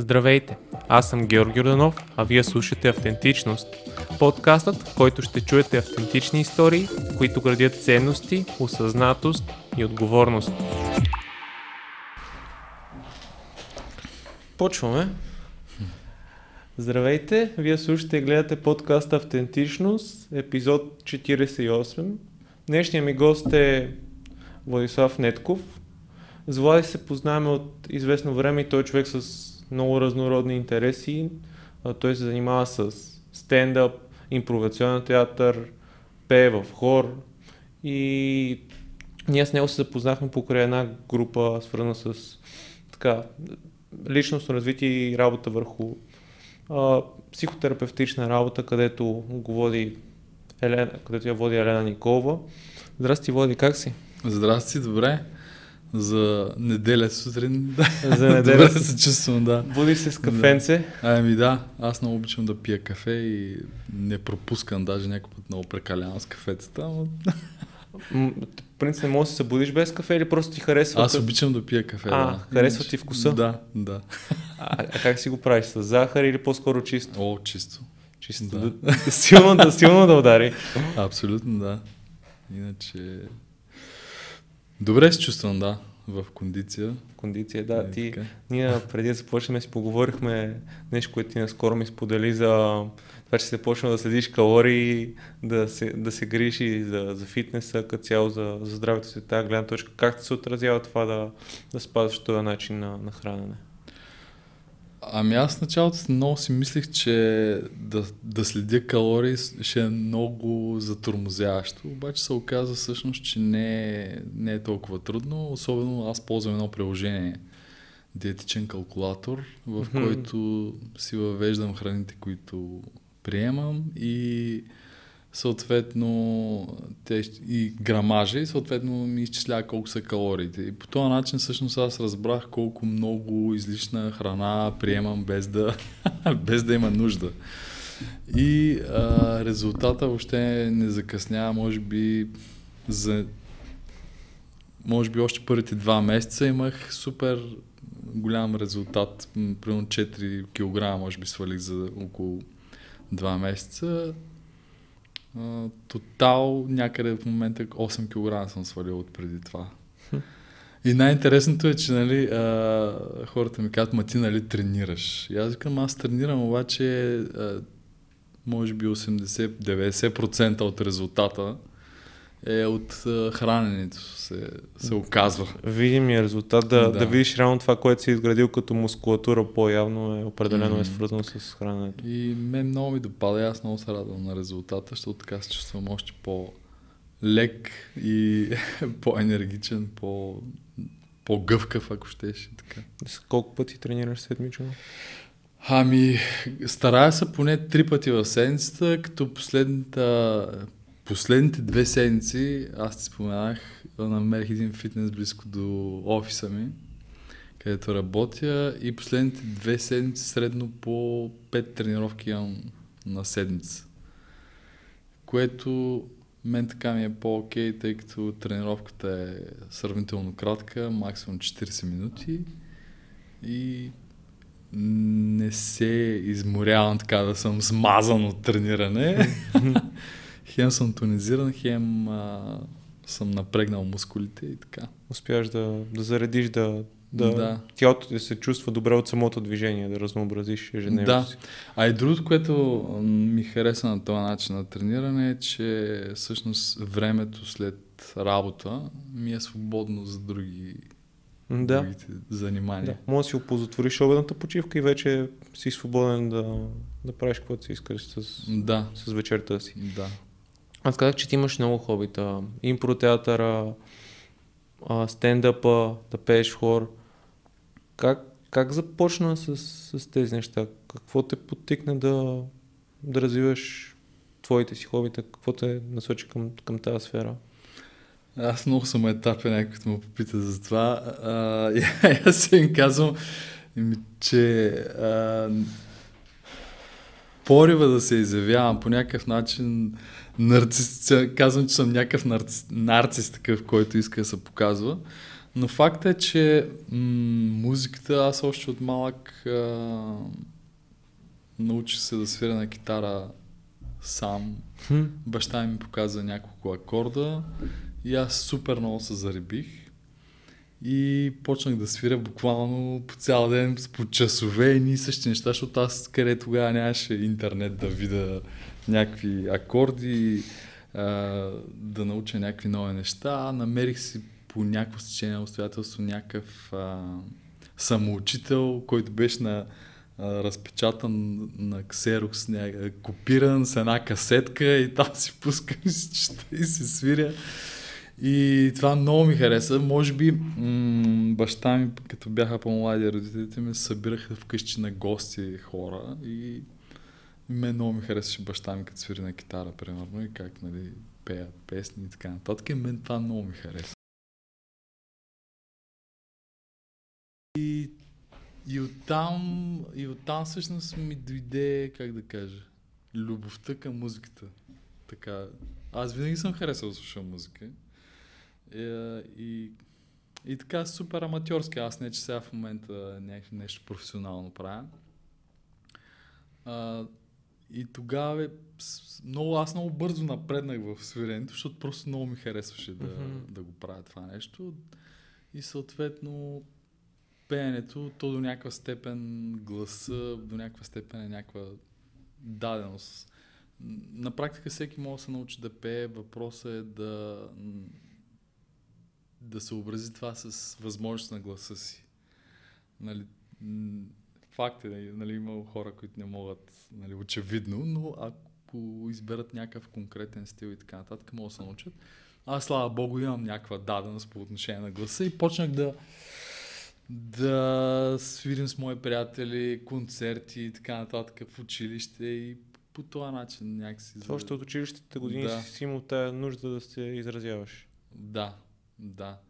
Здравейте! Аз съм Георги Йорданов, а вие слушате Автентичност. Подкастът, в който ще чуете автентични истории, които градят ценности, осъзнатост и отговорност. Почваме. Здравейте! Вие слушате и гледате подкаста Автентичност, епизод 48. Днешният ми гост е Владислав Нетков. С Влади се познаваме от известно време и той е човек с много разнородни интереси. Той се занимава с стендъп, импровизационен театър, пее в хор и ние с него се запознахме покрай една група, свързана с така, личностно развитие и работа върху а, психотерапевтична работа, където го води Елена, където я води Елена Николова. Здрасти, Води, как си? Здрасти, добре. За неделя сутрин. За неделя Добре се чувствам, да. Будиш се с кафенце. Да. Ами да, аз много обичам да пия кафе и не пропускам, даже някой път много прекалявам с но... В принцип не можеш да се събудиш без кафе или просто ти харесва? Аз обичам да пия кафе, а, да. харесва ти вкуса? Да, да. А, а как си го правиш? С захар или по-скоро чисто? О, чисто. Чисто. Да. да, силно, да, силно да удари. Абсолютно, да. Иначе... Добре се чувствам, да, в кондиция. Кондиция, да. Е, ти, така. ние преди да започнем си поговорихме нещо, което ти наскоро ми сподели за това, че се почна да следиш калории, да се, да се грижи за, за фитнеса, като цяло за, за здравето си, тази гледна точка. Как се отразява това да, да спазваш този начин на, на хранене? Ами аз в началото много си мислех, че да, да следя калории ще е много затормозяващо, обаче се оказа всъщност, че не е, не е толкова трудно, особено аз ползвам едно приложение, диетичен калкулатор, в mm-hmm. който си въвеждам храните, които приемам и съответно те, и грамажа и съответно ми изчислява колко са калориите. И по този начин всъщност аз разбрах колко много излишна храна приемам без да, без да има нужда. И а, резултата въобще не закъснява, може би за може би още първите два месеца имах супер голям резултат. Примерно 4 кг може би свалих за около два месеца тотал някъде в момента 8 кг съм свалил от преди това. И най-интересното е, че нали, а, хората ми казват, ма ти нали тренираш. И аз казвам, аз тренирам, обаче а, може би 80-90% от резултата е от храненето се, се оказва. Видимия резултат, да, да. да видиш реално това, което си изградил като мускулатура по-явно е определено mm. е свързано с храненето. И мен много ми допада, аз много се радвам на резултата, защото така се чувствам още по-лек и по-енергичен, по- по-гъвкав, ако щеш. Така. С колко пъти тренираш седмично? Ами, старая се поне три пъти в седмицата, като последната последните две седмици, аз ти споменах, намерих един фитнес близко до офиса ми, където работя и последните две седмици средно по пет тренировки имам на седмица. Което мен така ми е по-окей, тъй като тренировката е сравнително кратка, максимум 40 минути и не се изморявам така да съм смазан от трениране. хем съм тонизиран, хем а, съм напрегнал мускулите и така. Успяваш да, да заредиш, да, да, да. тялото ти се чувства добре от самото движение, да разнообразиш ежедневието да. си. А и другото, което ми хареса на този начин на трениране е, че всъщност времето след работа ми е свободно за други да. другите занимания. Да. Може да си опозотвориш обедната почивка и вече си свободен да, да правиш каквото си искаш с, да. с вечерта си. Да. Аз казах, че ти имаш много хобита. Импротеатъра, стендъпа, да пееш хор. Как, как започна с, с тези неща? Какво те подтикна да, да развиваш твоите си хобита? Какво те насочи към, към тази сфера? Аз много съм етапен, някой като му попита за това. А, аз им казвам, че а, порива да се изявявам по някакъв начин нарцис, казвам, че съм някакъв нарцис, нарцис такъв, който иска да се показва, Но факт е, че м- музиката, аз още от малък а, научих се да свиря на китара сам. Хм. Баща ми показа няколко акорда и аз супер много се заребих. И почнах да свиря буквално по цял ден, по часове и ни същи неща, защото аз къде тогава нямаше интернет да видя някакви акорди, а, да науча някакви нови неща. Намерих си по някакво стечение на обстоятелство някакъв а, самоучител, който беше на разпечатан на ксерокс, копиран с една касетка и там си пускам и си и се свиря. И това много ми хареса. Може би м- баща ми, като бяха по-млади, родителите ми събираха вкъщи на гости хора и мен много ми харесваше баща ми, като свири на китара, примерно, и как нали, пеят песни и така нататък. И мен това много ми хареса. И, и оттам, и оттам всъщност ми дойде, как да кажа, любовта към музиката. Така, аз винаги съм харесал да слушам музика. И, и, и така супер аматьорски. Аз не, че сега в момента някакво нещо професионално правя. А, и тогава е, много, аз много бързо напреднах в свиренето, защото просто много ми харесваше да, Мгм. да го правя това нещо. И съответно пеенето, то до някаква степен гласа, до някаква степен е някаква даденост. На практика всеки може да се научи да пее. Въпросът е да, да се образи това с възможност на гласа си. Нали, факт е, нали, има хора, които не могат, нали, очевидно, но ако изберат някакъв конкретен стил и така нататък, могат да се научат. Аз, слава богу, имам някаква даденост по отношение на гласа и почнах да да свирим с мои приятели, концерти и така нататък в училище и по този начин някакси... Още от училищите години Да. си имал тая нужда да се изразяваш. Да, да.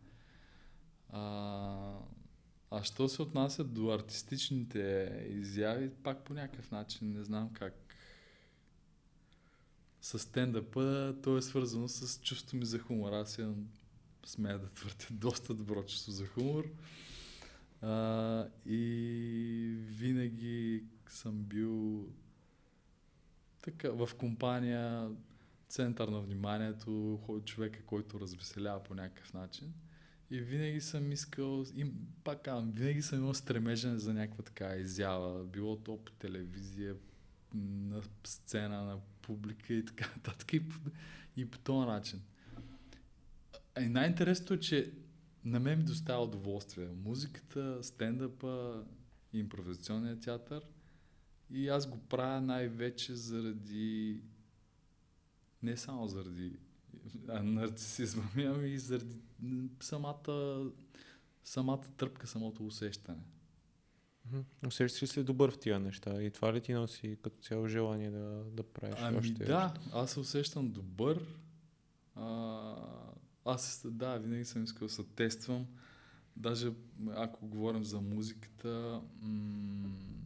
А, а що се отнася до артистичните изяви, пак по някакъв начин, не знам как. С стендъпа, то е свързано с чувството ми за хумор. Аз имам, смея да твърдя, доста добро чувство за хумор. А, и винаги съм бил така, в компания, център на вниманието, човека, който развеселява по някакъв начин. И винаги съм искал, и пак казвам, винаги съм имал стремежен за някаква така изява. Било то по телевизия, на сцена, на публика и така нататък. И по, и по този начин. И най-интересното е, че на мен ми доставя удоволствие. Музиката, стендъпа, импровизационния театър. И аз го правя най-вече заради не само заради нарцисизма ми, ами и заради самата, самата тръпка, самото усещане. Усещаш ли се добър в тия неща? И това ли ти носи като цяло желание да, да правиш Ами още? да, аз се усещам добър. А, аз, да, винаги съм искал да се тествам. Даже ако говорим за музиката, м-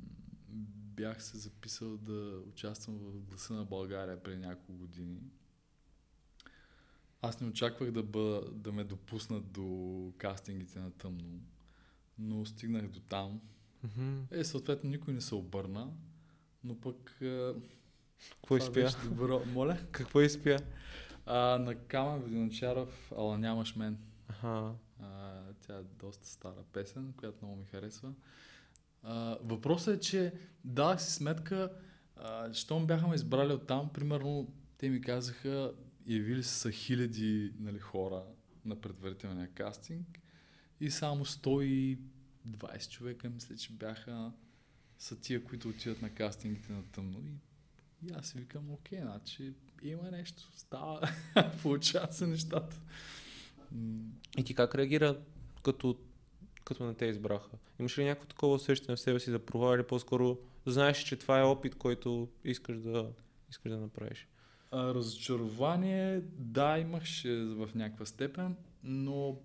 бях се записал да участвам в Гласа на България преди няколко години. Аз не очаквах да, бъда, да ме допуснат до кастингите на тъмно, но стигнах до там. Мгм. Е, съответно, никой не се обърна, но пък а, Какво изпя? добро. Моля? Какво изпя? А, на Камен Воденчаров, ала нямаш мен. Аха. А, тя е доста стара песен, която много ми харесва. Въпросът е, че дадах си сметка, а, щом бяха ме избрали от там, примерно те ми казаха, явили са хиляди нали, хора на предварителния кастинг и само 120 човека, мисля, че бяха са тия, които отиват на кастингите на тъмно. И, и аз си викам, окей, значи има нещо, става, получават се нещата. И ти как реагира като, като не те избраха? Имаш ли някакво такова усещане в себе си за провал или по-скоро знаеш, че това е опит, който искаш да, искаш да направиш? Разочарование, да, имаше в някаква степен, но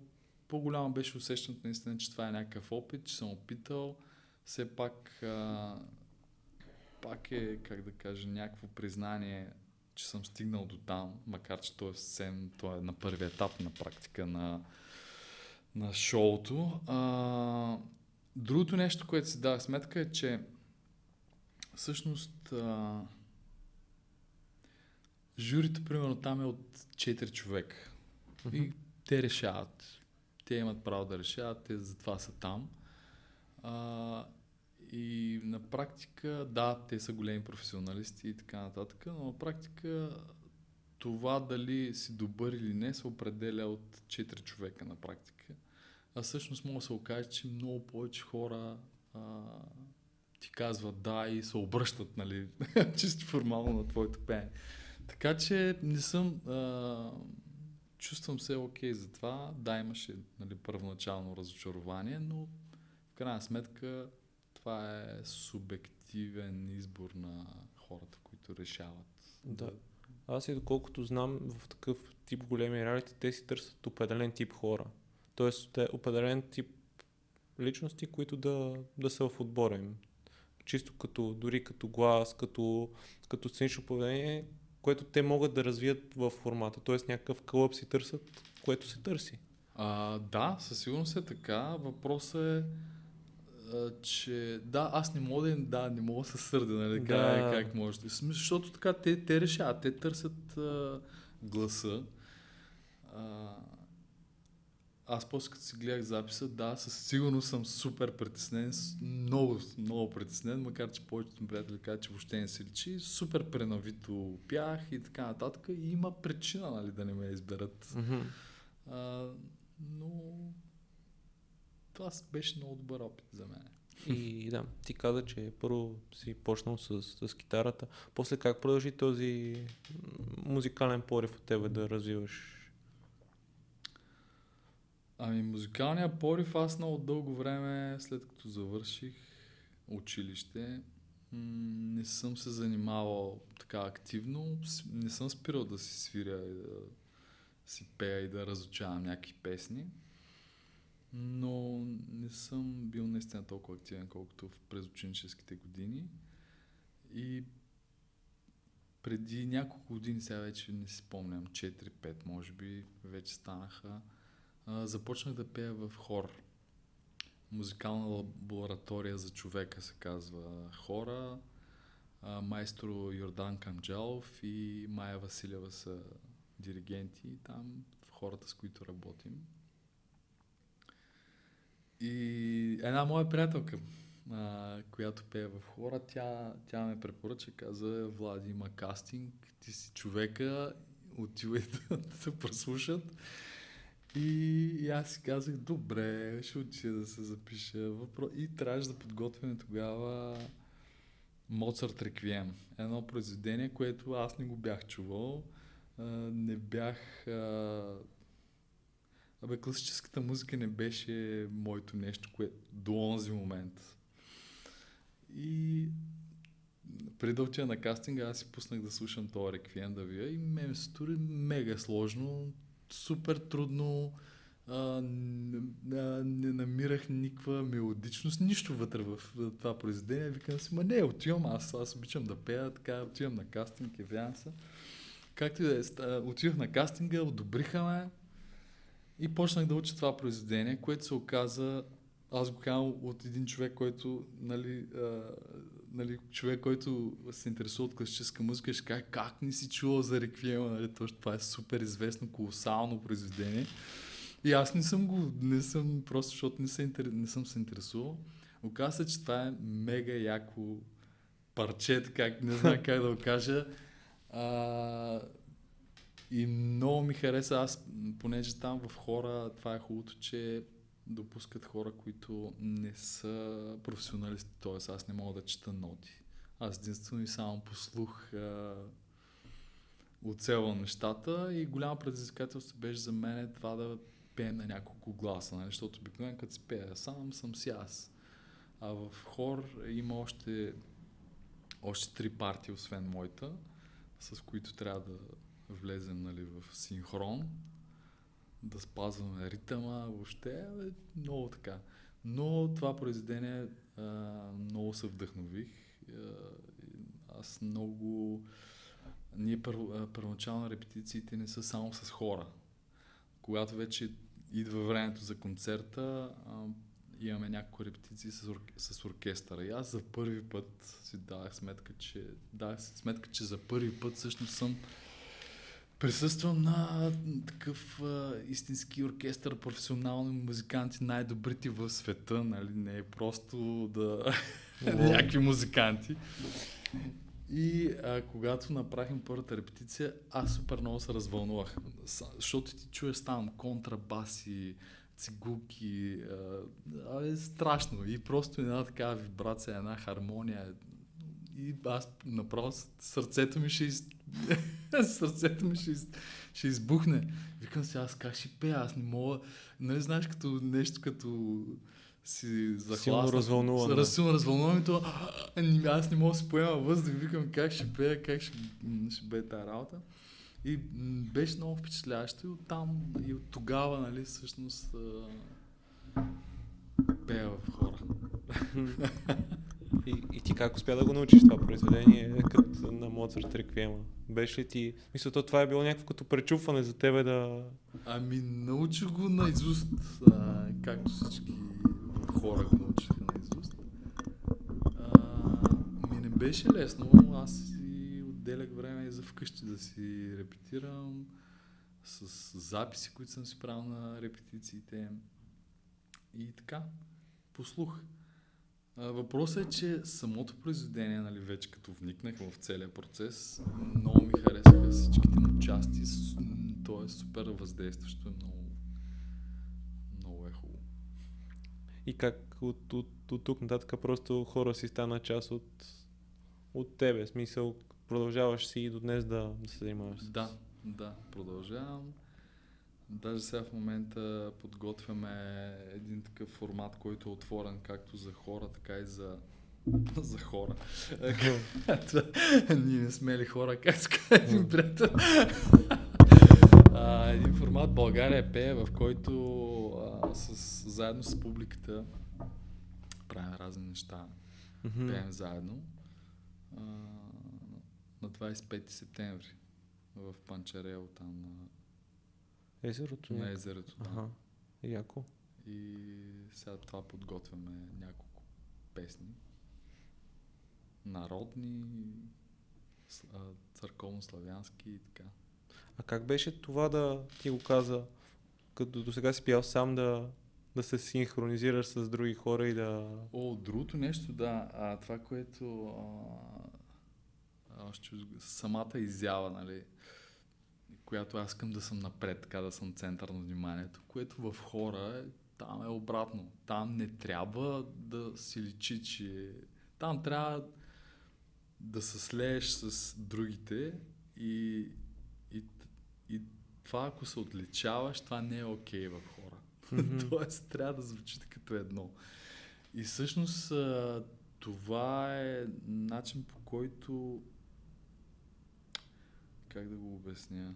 по-голямо беше усещането наистина, че това е някакъв опит, че съм опитал. Все пак, а, пак е, как да кажа, някакво признание, че съм стигнал до там, макар че то е съвсем, то е на първи етап на практика на, на шоуто. А, другото нещо, което си дава сметка е, че всъщност а, журито, примерно, там е от 4 човека. Mm-hmm. И те решават. Те имат право да решават, те затова са там. А, и на практика, да, те са големи професионалисти и така нататък, но на практика това дали си добър или не се определя от 4 човека на практика. А всъщност може да се окаже, че много повече хора а, ти казват да и се обръщат, нали, чисто формално на твоето пеене. Така че не съм... А, чувствам се окей okay за това. Да, имаше нали, първоначално разочарование, но в крайна сметка това е субективен избор на хората, които решават. Да. Аз и доколкото знам, в такъв тип големи реалити, те си търсят определен тип хора. Тоест, те определен тип личности, които да, да са в отбора им. Чисто като, дори като глас, като, като сценично поведение, което те могат да развият в формата. Тоест някакъв кълъп си търсят, което се търси. А, да, със сигурност е така. Въпросът е че да, аз не мога да, да не мога да се сърда, нали, да. как, как може. Защото така те, те решават, те търсят а, гласа. А, аз после като си гледах записа, да, със сигурност съм супер притеснен, много, много притеснен, макар че повечето ми приятели казват, че въобще не се личи. Супер пренавито пях и така нататък. И има причина, нали, да не ме изберат. Mm-hmm. А, но това беше много добър опит за мен. И да, ти каза, че първо си почнал с, с китарата. После как продължи този музикален порив от тебе да развиваш? Ами музикалния порив аз много дълго време, след като завърших училище, не съм се занимавал така активно. Не съм спирал да си свиря и да си пея и да разучавам някакви песни но не съм бил наистина толкова активен, колкото в през ученическите години. И преди няколко години, сега вече не си спомням, 4-5 може би, вече станаха, започнах да пея в хор. Музикална лаборатория за човека се казва хора. майстро Йордан Камджалов и Майя Василева са диригенти там в хората, с които работим. И една моя приятелка, а, която пее в хора, тя, тя ме препоръча, каза, Влади, има кастинг, ти си човека, отивай да, да се прослушат. И, и аз си казах, добре, ще отида да се запиша. Въпро... И трябваше да подготвяме тогава Моцарт Реквием. Едно произведение, което аз не го бях чувал. Не бях Абе, класическата музика не беше моето нещо, което до онзи момент. И преди да отида на кастинга, аз си пуснах да слушам това реквием да вия и ме стори мега сложно, супер трудно, а, не, не намирах никаква мелодичност, нищо вътре в това произведение. Викам си, ма не, отивам, аз, аз обичам да пея, така отивам на кастинг, явявам се. Както и да е, отивах на кастинга, одобриха ме, и почнах да уча това произведение, което се оказа, аз го казвам от един човек, който, нали, нали, човек, който се интересува от класическа музика, ще каже, как не си чувал за Реквиема, нали, точно това е супер известно, колосално произведение. И аз не съм го, не съм, просто защото не, се, не съм се интересувал. Оказа се, че това е мега яко парче, как не знам как да го кажа. А, и много ми хареса, аз, понеже там в хора, това е хубавото, че допускат хора, които не са професионалисти, т.е. аз не мога да чета ноти. Аз единствено и само по слух а, оцелвам нещата и голямо предизвикателство беше за мен това да пеем на няколко гласа, нали? защото обикновено като си пея сам, съм си аз. А в хор има още, още три партии, освен моята, с които трябва да влезем нали, в синхрон, да спазваме ритъма, въобще е много така. Но това произведение много се вдъхнових. Аз много... Ние пър, първоначално репетициите не са само с хора. Когато вече идва времето за концерта, имаме няколко репетиции с, ор... с оркестъра. И аз за първи път си давах сметка, че, давах си сметка, че за първи път всъщност съм присъствам на такъв а, истински оркестър, професионални музиканти, най-добрите в света, нали? Не е просто да... някакви музиканти. И а, когато направихме първата репетиция, аз супер много се развълнувах. Защото ти чуеш там контрабаси, цигулки. А, е страшно. И просто една такава вибрация, една хармония. И аз направо сърцето ми ще из... сърцето ми ще, из... ще избухне. Викам си, аз как ще пея, аз не мога. Не знаеш, като нещо като си захласна. Силно развълнуван. Силно развълнуван и то, аз не мога да си поема въздух, викам как ще пея, как ще, ще бе тази работа. И беше много впечатляващо и оттам, и от тогава, нали, всъщност пея в хора. И, и ти как успя да го научиш това произведение, като на Моцарт Реквиема? Беше ли ти... Мисля, то това е било някакво като пречупване за тебе да... Ами научих го наизуст, а, както всички хора го научиха наизуст. А, ми не беше лесно, аз си отделях време и за вкъщи да си репетирам с записи, които съм си правил на репетициите. И така, послух. Въпросът е, че самото произведение, нали, вече като вникнах в целия процес, много ми харесаха всичките му части. То е супер въздействащо, много, много е хубаво. И как от, от, от тук нататък просто хора си стана част от, от тебе? Смисъл, продължаваш си и до днес да, да се занимаваш? Да, да, продължавам. Даже сега в момента подготвяме един такъв формат, който е отворен както за хора, така и за за хора. Ние не сме ли хора, как ска един приятел. един формат България пее, в който а, с, заедно с публиката правим разни неща. Mm-hmm. Пеем заедно. А, на 25 септември в Панчарел, там на Езерото? На езерото, да. Ага. Яко. И сега това подготвяме няколко песни. Народни, църковно-славянски и така. А как беше това да ти го каза, като до сега си пял сам да, да се синхронизираш с други хора и да... О, другото нещо, да. А, това, което а, още самата изява, нали, която аз искам да съм напред, така да съм център на вниманието, което в хора е, там е обратно. Там не трябва да си личи, че там трябва да се слееш с другите и, и, и това, ако се отличаваш, това не е окей okay в хора. Mm-hmm. Тоест, трябва да звучи като едно. И всъщност това е начин по който как да го обясня?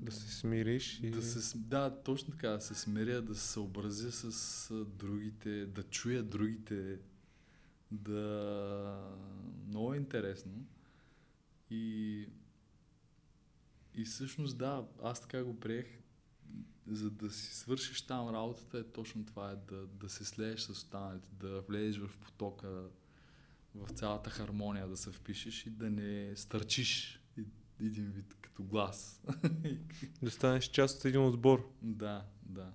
Да се смириш и... Да, се, да, точно така, да се смиря, да се съобразя с другите, да чуя другите, да... Много е интересно. И... И всъщност да, аз така го приех, за да си свършиш там работата е точно това, е да, да се слееш с останалите, да влезеш в потока, в цялата хармония, да се впишеш и да не стърчиш един вид като глас. да станеш част от един отбор. Да, да.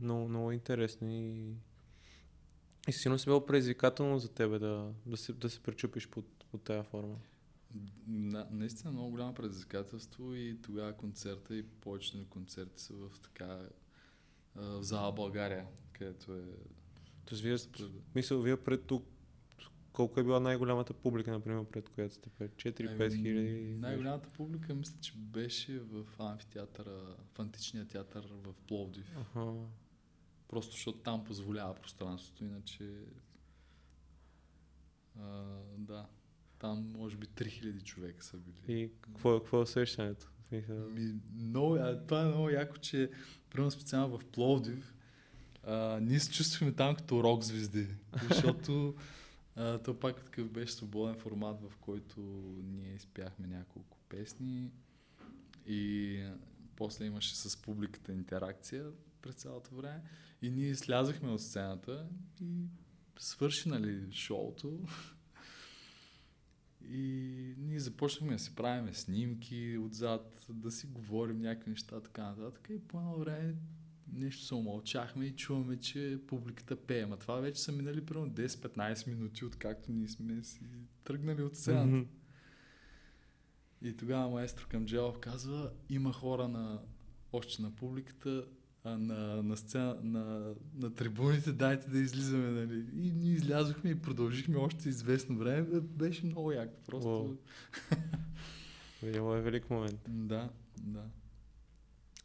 Много, много интересно и, и силно си било предизвикателно за тебе да, да, се, да се пречупиш под, под тази форма. На, наистина много голямо предизвикателство и тогава концерта и повечето ни концерти са в така в зала България, където е... Тоест вие, мисъл, вие пред тук колко е била най-голямата публика, например, пред която сте пред 4-5 хиляди? Най-голямата публика мисля, че беше в амфитеатъра, в античния театър в Пловдив. Ага. Просто защото там позволява пространството, иначе а, да, там може би 3000 човека са били. И какво, какво е усещането? Ми, много, това е много яко, че примерно специално в Пловдив а, ние се чувстваме там като рок звезди, защото а, то пак такъв беше свободен формат, в който ние изпяхме няколко песни и после имаше с публиката интеракция през цялото време. И ние слязахме от сцената и свърши, нали, шоуто. И ние започнахме да си правим снимки отзад, да си говорим някакви неща, така нататък. И по едно време нещо се умълчахме и чуваме, че публиката пее. Ма това вече са минали примерно 10-15 минути, откакто ние сме си тръгнали от сцената. Mm-hmm. И тогава маестро Камджелов казва, има хора на, още на публиката, а на, на, сцена, на, на трибуните, дайте да излизаме, нали. И ние излязохме и продължихме още известно време. Беше много яко. Просто... Било е велик момент. Да, да.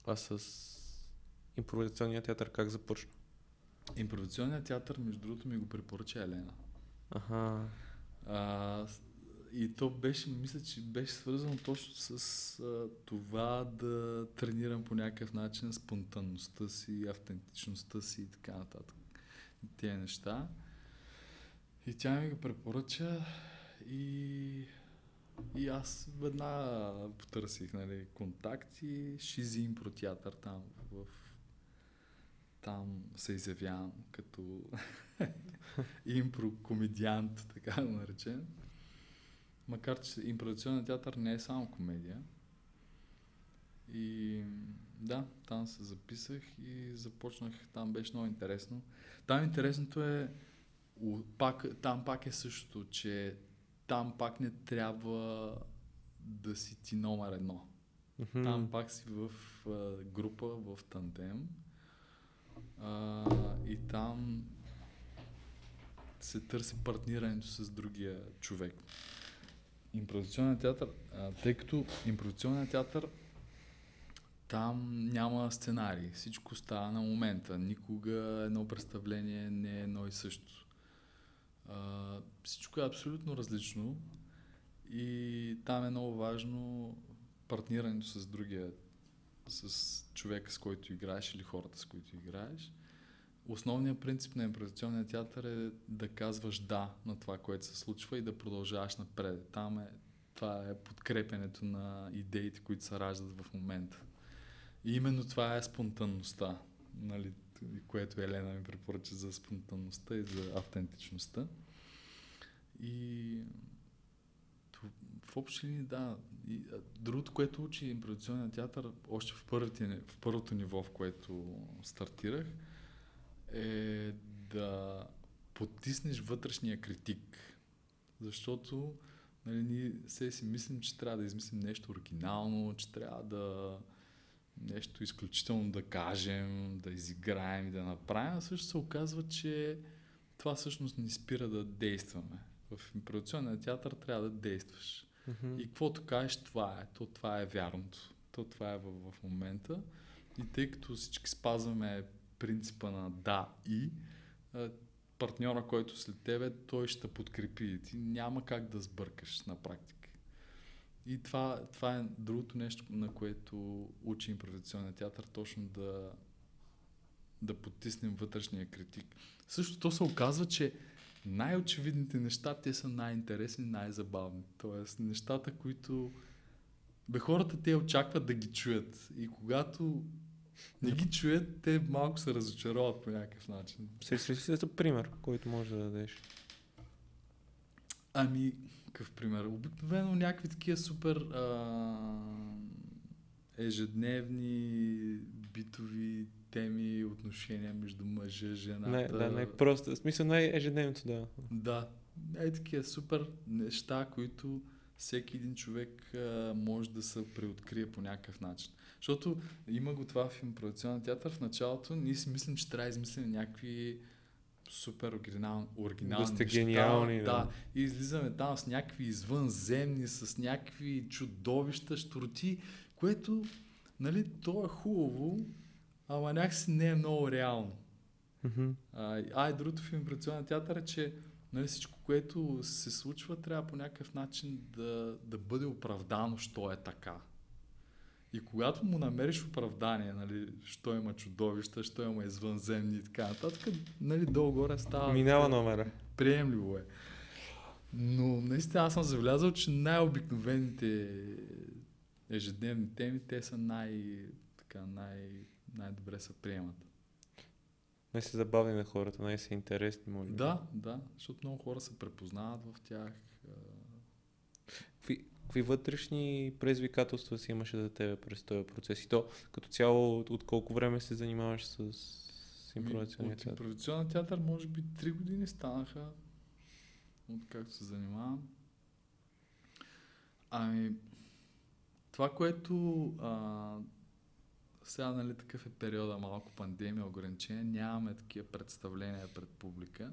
А с импровизационния театър как започна? Импровизационният театър, между другото, ми го препоръча Елена. Аха. А, и то беше, мисля, че беше свързано точно с а, това да тренирам по някакъв начин спонтанността си, автентичността си и така нататък. Тези неща. И тя ми го препоръча и, и аз веднага потърсих нали, контакти, Шизи импротеатър там в там се изявявам като импро-комедиант, така да наречем. Макар, че импровизационният театър не е само комедия. И да, там се записах и започнах, там беше много интересно. Там интересното е, пак, там пак е същото, че там пак не трябва да си ти номер едно. Mm-hmm. Там пак си в а, група, в тандем а, и там се търси партнирането с другия човек. Импровизационният театър, а, тъй като импровизационният театър там няма сценарий, всичко става на момента. Никога едно представление не е едно и също. А, всичко е абсолютно различно и там е много важно партнирането с другия с човека, с който играеш или хората, с които играеш. Основният принцип на импровизационния театър е да казваш да на това, което се случва и да продължаваш напред. Там е, това е подкрепенето на идеите, които се раждат в момента. И именно това е спонтанността, нали, което Елена ми препоръча за спонтанността и за автентичността. И в общи линии, да. И, а, другото, което учи импровизационния театър, още в, първите, в първото ниво, в което стартирах, е да потиснеш вътрешния критик. Защото нали, ние се си мислим, че трябва да измислим нещо оригинално, че трябва да нещо изключително да кажем, да изиграем и да направим, а също се оказва, че това всъщност ни спира да действаме в импровизационния театър трябва да действаш. Mm-hmm. И каквото кажеш, това е. То това е вярното. То това е в, в момента. И тъй като всички спазваме принципа на да и, партньора, който след тебе, той ще подкрепи. Ти няма как да сбъркаш на практика. И това, това е другото нещо, на което учи импровизационния театър, точно да, да потиснем вътрешния критик. Също то се оказва, че най-очевидните неща, те са най-интересни, най-забавни. Тоест, нещата, които бе, хората те очакват да ги чуят. И когато не ги чуят, те малко се разочароват по някакъв начин. Се ли за пример, който може да дадеш? Ами, какъв пример? Обикновено някакви такива супер а, ежедневни, битови теми, отношения между мъжа, жената. Не, да, не просто. В смисъл най-ежедневното, да. Да. Е такива супер неща, които всеки един човек а, може да се преоткрие по някакъв начин. Защото има го това в импровизационен театър. В началото ние си мислим, че трябва да измислим някакви супер оригинал, оригинални да сте неща. гениални. Да. да. И излизаме там с някакви извънземни, с някакви чудовища, штурти, което, нали, то е хубаво, ама някакси не е много реално. Mm-hmm. А, а и другото в импровизационен театър е, че нали, всичко, което се случва, трябва по някакъв начин да, да бъде оправдано, що е така. И когато му намериш оправдание, нали, що има чудовища, що има извънземни и така нататък, нали, долу-горе става... Минава номера. Приемливо е. Но наистина аз съм забелязал, че най-обикновените ежедневни теми, те са най, така, най, най-добре се приемат. Най-се забавни на хората, най-се интересни, може би. Да, да, защото много хора се препознават в тях. Какви, какви вътрешни предизвикателства си имаше за тебе през този процес? И то като цяло от колко време се занимаваш с импровизационния театър? От импровизационния театър може би 3 години станаха, от както се занимавам. Ами, това, което а, сега, нали, такъв е периода, малко пандемия, ограничения, нямаме такива представления пред публика.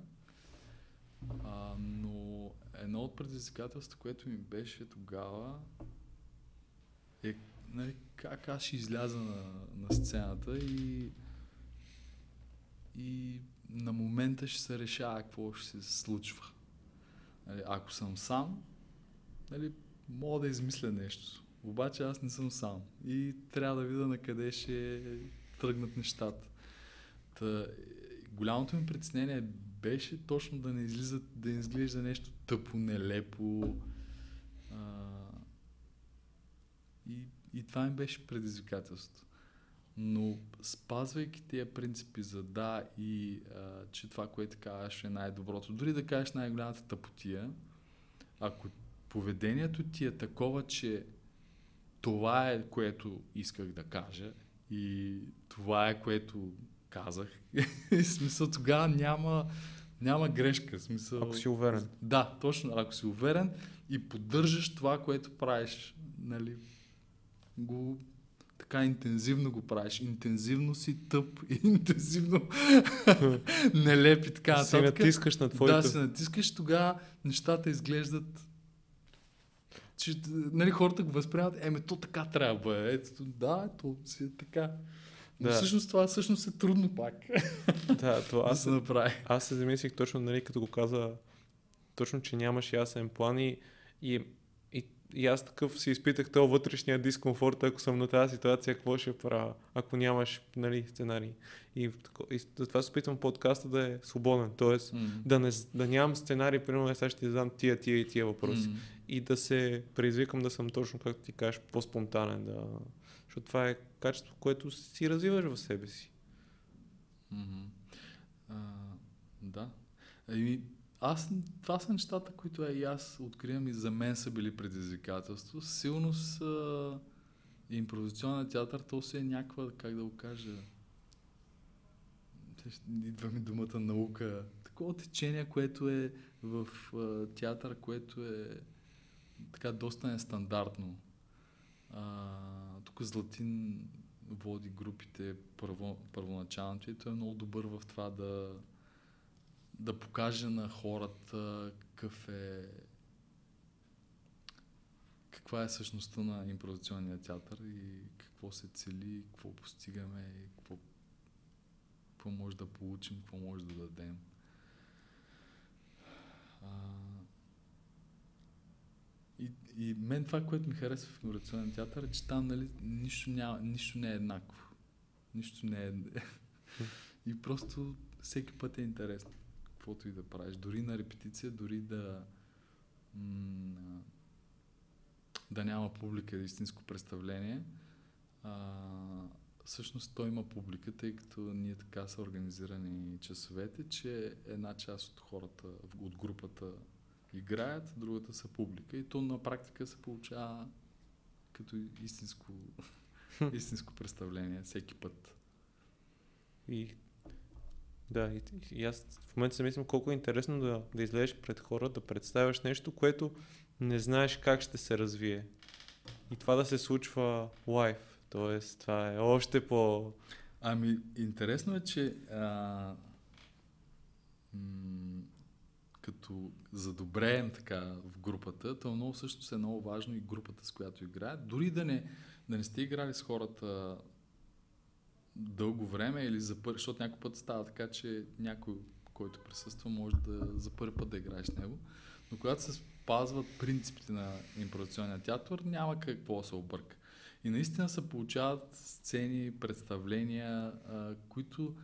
А, но едно от предизвикателствата, което ми беше тогава, е нали, как аз ще изляза на, на сцената и, и на момента ще се решава какво ще се случва. Нали, ако съм сам, нали, мога да измисля нещо. Обаче аз не съм сам и трябва да видя на къде ще тръгнат нещата. Та, голямото ми притеснение беше точно да не излиза, да не изглежда нещо тъпо, нелепо. А, и, и това ми беше предизвикателство. Но спазвайки тия принципи за да и а, че това, което казваш е най-доброто, дори да кажеш най-голямата тъпотия, ако поведението ти е такова, че това е което исках да кажа и това е което казах. И смисъл тогава няма, няма грешка. Смисъл... Ако си уверен. Да, точно. Ако си уверен и поддържаш това, което правиш, нали, го така интензивно го правиш. Интензивно си тъп, интензивно нелеп и така Си натискаш на твоето. Да, се натискаш, тогава нещата изглеждат че нали, хората го възприемат, еме, то така трябва Ето, да, то си е така. Но да. всъщност това всъщност е трудно пак. Да, то аз, да се направи. Аз се замислих точно, нали, като го каза, точно, че нямаш ясен план и, и, и, и аз такъв си изпитах този вътрешния дискомфорт, ако съм на тази ситуация, какво ще правя, ако нямаш нали, сценарий. И, и затова се опитвам подкаста да е свободен, т.е. Mm. Да, не, да нямам сценарий, примерно сега ще ти задам тия, тия и тия въпроси. Mm. И да се предизвикам да съм точно, както ти кажеш, по-спонтанен, да, защото това е качество, което си развиваш в себе си. Mm-hmm. А, да. Ами, аз, това са нещата, които е, и аз откривам и за мен са били предизвикателство. Силно с импровизационния театър, то си е някаква, как да го кажа, идва ми думата наука. Такова течение, което е в а, театър, което е така доста нестандартно. А, тук Златин води групите първо, първоначалното и той е много добър в това да, да покаже на хората какъв е каква е същността на импровизационния театър и какво се цели, какво постигаме и какво, какво може да получим, какво може да дадем. А, и, мен това, което ми харесва в импровизационен театър е, че там нали, нищо, няма, нищо не е еднакво. Нищо не е... и просто всеки път е интересно. Каквото и да правиш. Дори на репетиция, дори да да няма публика, истинско представление, а, всъщност той има публика, тъй като ние така са организирани часовете, че една част от хората от групата играят, другата са публика и то на практика се получава като истинско, истинско представление всеки път. И да, и, и аз в момента се мислям колко е интересно да, да излезеш пред хора, да представяш нещо, което не знаеш как ще се развие. И това да се случва лайв. Тоест, това е още по... Ами, интересно е, че а, м- като задобреем така в групата, то много всъщност е много важно и групата, с която играят. Дори да не, да не сте играли с хората дълго време или за първи, защото някой път става така, че някой, който присъства, може да за първи път да играеш с него. Но когато се спазват принципите на импровизационния театър, няма какво да се обърка. И наистина се получават сцени, представления, които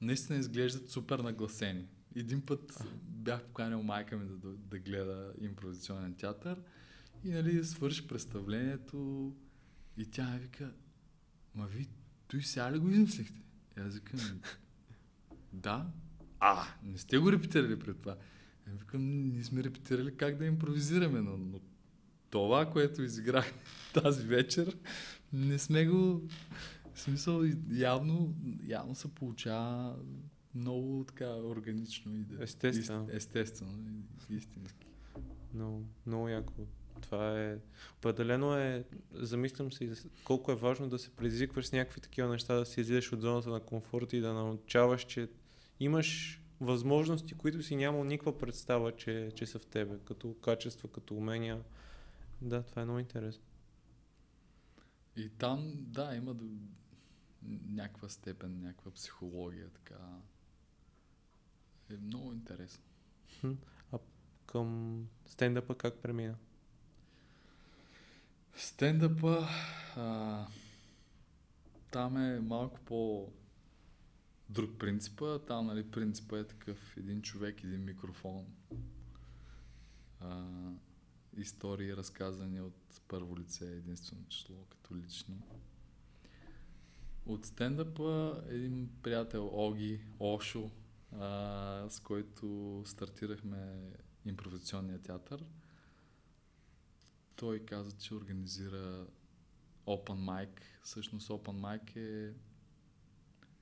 наистина изглеждат супер нагласени. Един път бях поканил майка ми да, да, да гледа импровизационен театър и нали, свърши представлението И тя ми вика, ма ви, той сега ли го измислихте? И аз викам, да. А, не сте го репетирали пред това. И викам, ние сме репетирали как да импровизираме, но, но това, което изиграх тази вечер, не сме го... В смисъл, явно, явно се получава много така органично и да... Естествено. Естествено, истински. Много, много яко. Това е... Определено е... Замислям се колко е важно да се предизвикваш с някакви такива неща, да си излизаш от зоната на комфорт и да научаваш, че имаш възможности, които си нямал никаква представа, че, че са в тебе, като качества, като умения. Да, това е много интересно. И там, да, има да, някаква степен, някаква психология, така. Е много интересно. А към стендъпа как премина? Стендъпа, а, там е малко по друг принципа. Там, нали, принципа е такъв един човек, един микрофон. А, истории, разказани от първо лице, единствено число, като лични. От стендъпа един приятел Оги, Ошо, а, с който стартирахме импровизационния театър. Той каза, че организира Open Mic. Всъщност Open Mic е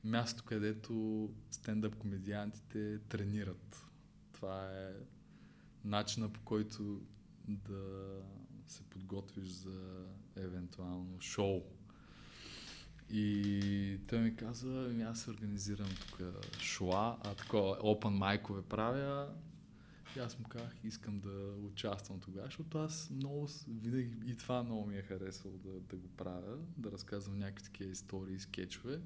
място, където стендъп комедиантите тренират. Това е начина по който да се подготвиш за евентуално шоу. И той ми каза, ами аз се организирам тук шоа, а такова open майкове правя. И аз му казах, искам да участвам тогава, защото аз много винаги и това много ми е харесало да, да го правя, да разказвам някакви такива истории, скетчове.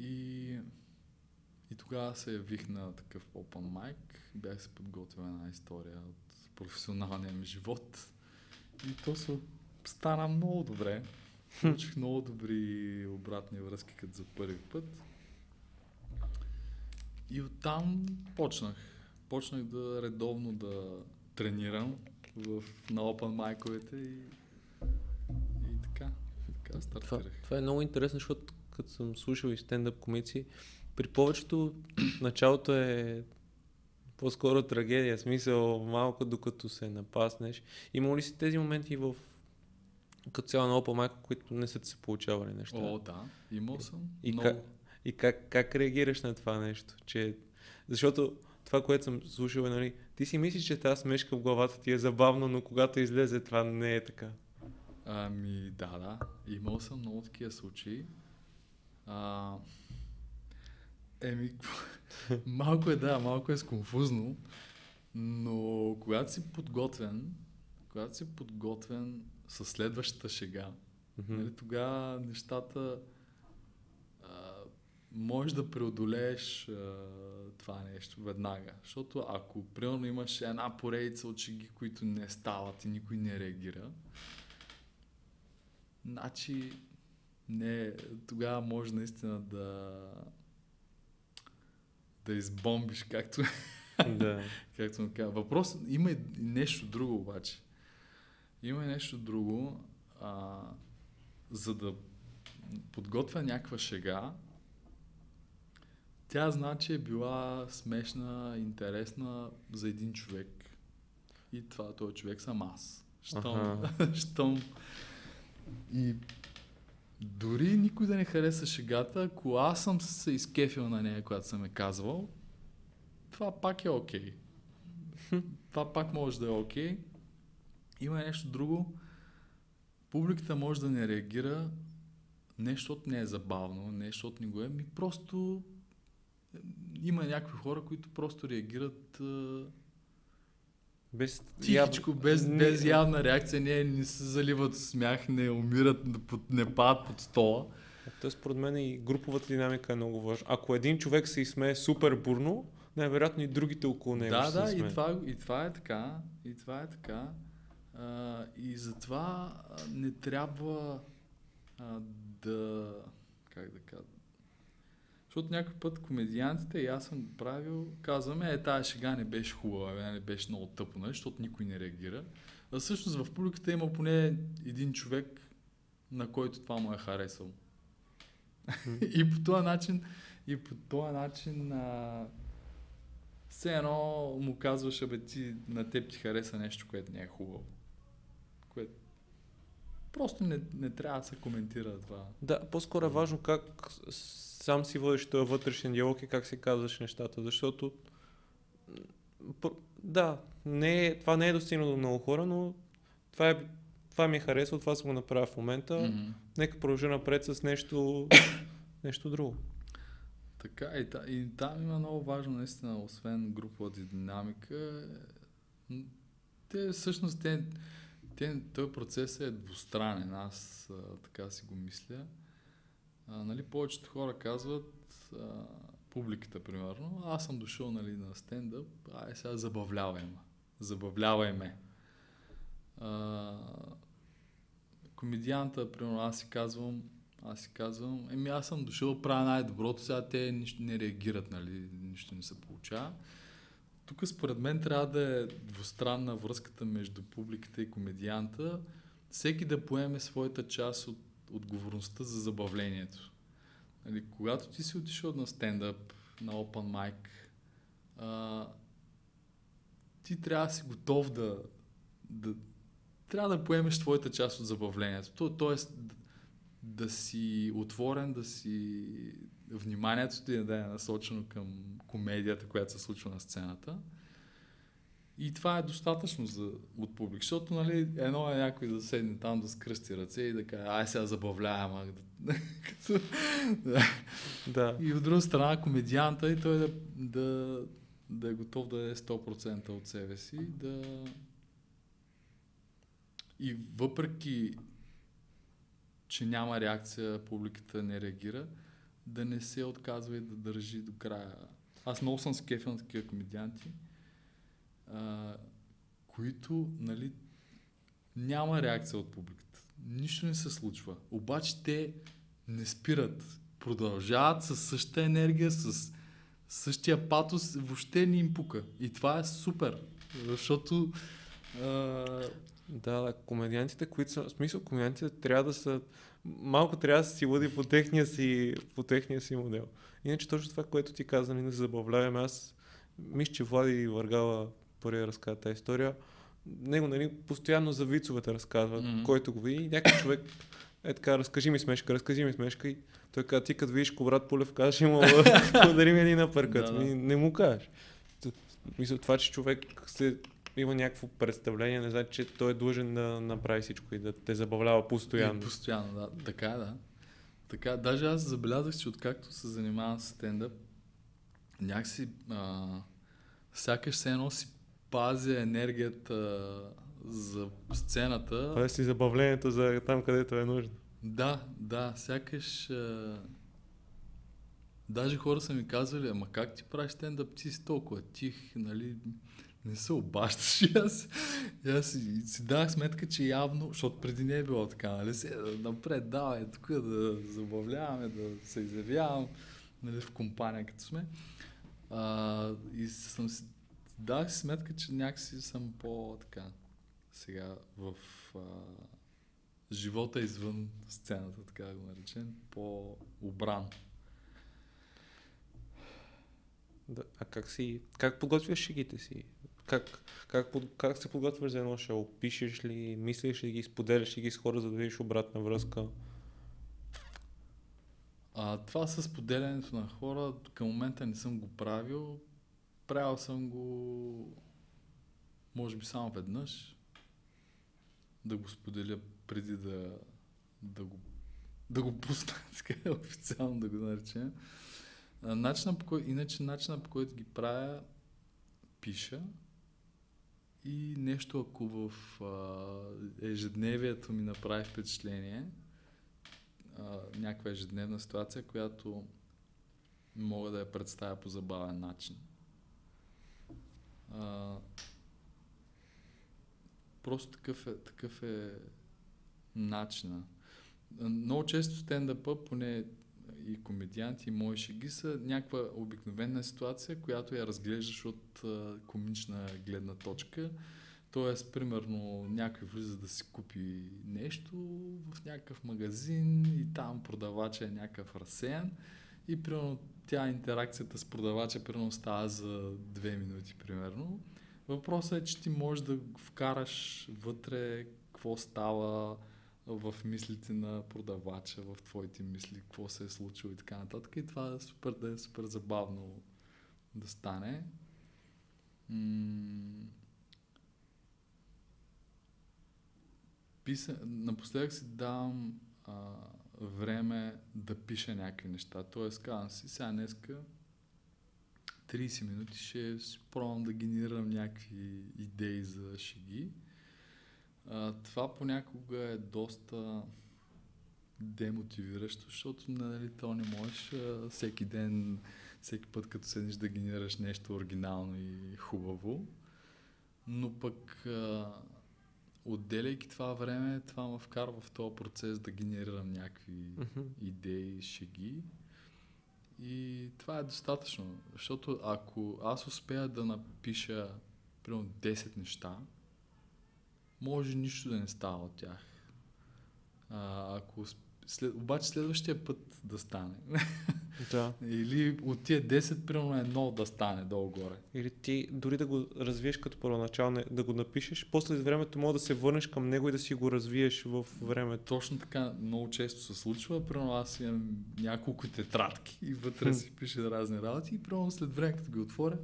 И, и тогава се явих на такъв open mic. Бях се подготвил една история от професионалния ми живот. И то се стана много добре. Получих много добри обратни връзки като за първи път. И оттам почнах. Почнах да редовно да тренирам в, на open майковете и, и така. така стартирах. Това, това е много интересно, защото като съм слушал и стендъп комици, при повечето началото е по-скоро трагедия, смисъл малко докато се напаснеш. Има ли си тези моменти в като цяло на Open Mic, които не са ти се получавали неща? О, да, имал съм. И, много. как, и как, как реагираш на това нещо? Че, защото това, което съм слушал е, нали, ти си мислиш, че тази смешка в главата ти е забавно, но когато излезе това не е така. Ами да, да. Имал съм много такива случаи. А, еми, малко е да, малко е сконфузно, но когато си подготвен, когато си подготвен със следващата шега, mm-hmm. нали, тогава нещата а, можеш да преодолееш а, това нещо веднага. Защото ако примерно имаш една поредица от шеги, които не стават и никой не реагира, значи не, тогава може наистина да да избомбиш, както, да. както му казва. Въпрос, има и нещо друго обаче. Има и нещо друго, а, за да подготвя някаква шега, тя значи е била смешна, интересна за един човек. И това, този човек съм аз. Щом, ага. щом и дори никой да не хареса шегата, ако аз съм се изкефил на нея, която съм е казвал, това пак е окей. Okay. това пак може да е окей. Okay. Има нещо друго. Публиката може да не реагира не защото не е забавно, не защото не го е, ми просто има някакви хора, които просто реагират без тихичко, без, без явна реакция, не, не се заливат смях, не умират, не падат под стола. Тоест, според мен и груповата динамика е много важна. Ако един човек се изсмее супер бурно, най-вероятно и другите около него Да, да, и това, и това е така. И това е така. И затова не трябва а, да... Как да кажа? Защото някой път комедиантите, и аз съм го правил, казваме, е, тази шега не беше хубава, не беше много тъпо, нали, защото никой не реагира. А всъщност в публиката има поне един човек, на който това му е харесало. и по този начин, и по този начин а, все едно му казваш, бе ти, на теб ти хареса нещо, което не е хубаво. Което просто не, не трябва да се коментира това. Да, по-скоро е важно как сам си водиш този вътрешен диалог и как си казваш нещата, защото да, не е, това не е достигнало до много хора, но това, е, това ми е харесало, това съм го направил в момента. Mm-hmm. Нека продължа напред с нещо, нещо друго. Така, и, и там има много важно, наистина, освен груповата динамика, те всъщност, те, те, този процес е двустранен, аз а, така си го мисля. А, нали, повечето хора казват, а, публиката, примерно, аз съм дошъл нали, на стендъп, ай сега забавлявай ме. Забавлявай ме. А, комедианта, примерно, аз си казвам, аз си казвам, еми аз съм дошъл, правя най-доброто, сега те нищо не реагират, нали, нищо не се получава. Тук според мен трябва да е двустранна връзката между публиката и комедианта, всеки да поеме своята част от отговорността за забавлението. Нали, когато ти си отишъл на стендъп, на open mic, а, ти трябва да си готов да, да трябва да поемеш твоята част от забавлението. То, тоест да, да си отворен, да си вниманието ти да е насочено към комедията, която се случва на сцената. И това е достатъчно за, от публик, защото нали, едно е някой да седне там да скръсти ръце и да каже, ай сега забавлявам. да. И от друга страна комедианта и той да, да, да е готов да е 100% от себе си, да и въпреки, че няма реакция, публиката не реагира, да не се отказва и да държи до края. Аз много съм скефен на такива комедианти, а, които, нали, няма реакция от публиката. Нищо не се случва. Обаче те не спират. Продължават с същата енергия, с същия патос, въобще не им пука. И това е супер, защото а... Да, да, комедиантите, които са, в смисъл, комедиантите трябва да са, малко трябва да си луди по техния си, по техния си модел. Иначе точно това, което ти каза, ни да се забавляваме, аз мисля, че Влади Въргала първия разказа тази история. Него, нали, постоянно за вицовете разказва, mm-hmm. който го види. Някой човек е така, разкажи ми смешка, разкажи ми смешка и той казва, ти като видиш Кобрат Полев, кажеш му, подари ми един напъркът. Да, да. Не му кажеш. Мисля, това, че човек се има някакво представление, не значи, че той е длъжен да направи всичко и да те забавлява постоянно. И постоянно, да. Така, да. Така, даже аз забелязах, че откакто се занимавам с стендъп, някакси а, сякаш се едно си пазя енергията за сцената. Пазя си забавлението за там, където е нужно. Да, да, сякаш... А... Даже хора са ми казвали, ама как ти правиш стендъп, ти си толкова тих, нали, не се обащаш. И аз, и аз си, си дах сметка, че явно, защото преди не е било така, нали, се, напред, давай, тук да забавляваме, да се изявявам, нали, в компания като сме. А, и съм си дах сметка, че някакси съм по-така сега в а, живота извън сцената, така да го наречем, по-обран. Да, а как си, как подготвяш шегите си? Как, как, как се подготвяш за едно шоу? Пишеш ли, мислиш ли ги, споделяш ли ги с хора, за да видиш обратна връзка? А, това с поделянето на хора към момента не съм го правил. Правил съм го може би само веднъж. Да го споделя преди да, да го да го пусна, така официално да го наречем. Начина по кой, иначе начина по който ги правя, пиша и нещо ако в а, ежедневието ми направи впечатление, а, някаква ежедневна ситуация, която мога да я представя по забавен начин. А, просто такъв е, такъв е начина. Много често стендъпа, поне и комедианти, и мои шеги са някаква обикновена ситуация, която я разглеждаш от а, комична гледна точка. Тоест, примерно, някой влиза да си купи нещо в някакъв магазин и там продавача е някакъв разсеян и примерно тя интеракцията с продавача примерно става за две минути примерно. Въпросът е, че ти можеш да вкараш вътре какво става в мислите на продавача, в твоите мисли, какво се е случило и така нататък. И това е супер, да е супер забавно да стане. М- писа... Напоследък си давам а, време да пиша някакви неща. Тоест, казвам си, сега днеска 30 минути ще пробвам да генерирам някакви идеи за шеги. А, това понякога е доста демотивиращо, защото нали, то не можеш а, всеки ден, всеки път като седнеш да генерираш нещо оригинално и хубаво. Но пък а, отделяйки това време, това ме вкарва в този процес да генерирам някакви mm-hmm. идеи, шеги. И това е достатъчно, защото ако аз успея да напиша примерно 10 неща, може нищо да не става от тях. А, ако след, обаче следващия път да стане. Да. Или от тия 10, примерно едно да стане долу-горе. Или ти дори да го развиеш като първоначално, да го напишеш, после с времето може да се върнеш към него и да си го развиеш в времето. Точно така, много често се случва. Примерно аз имам няколко тетрадки и вътре си пише разни работи и примерно след време, като ги отворя,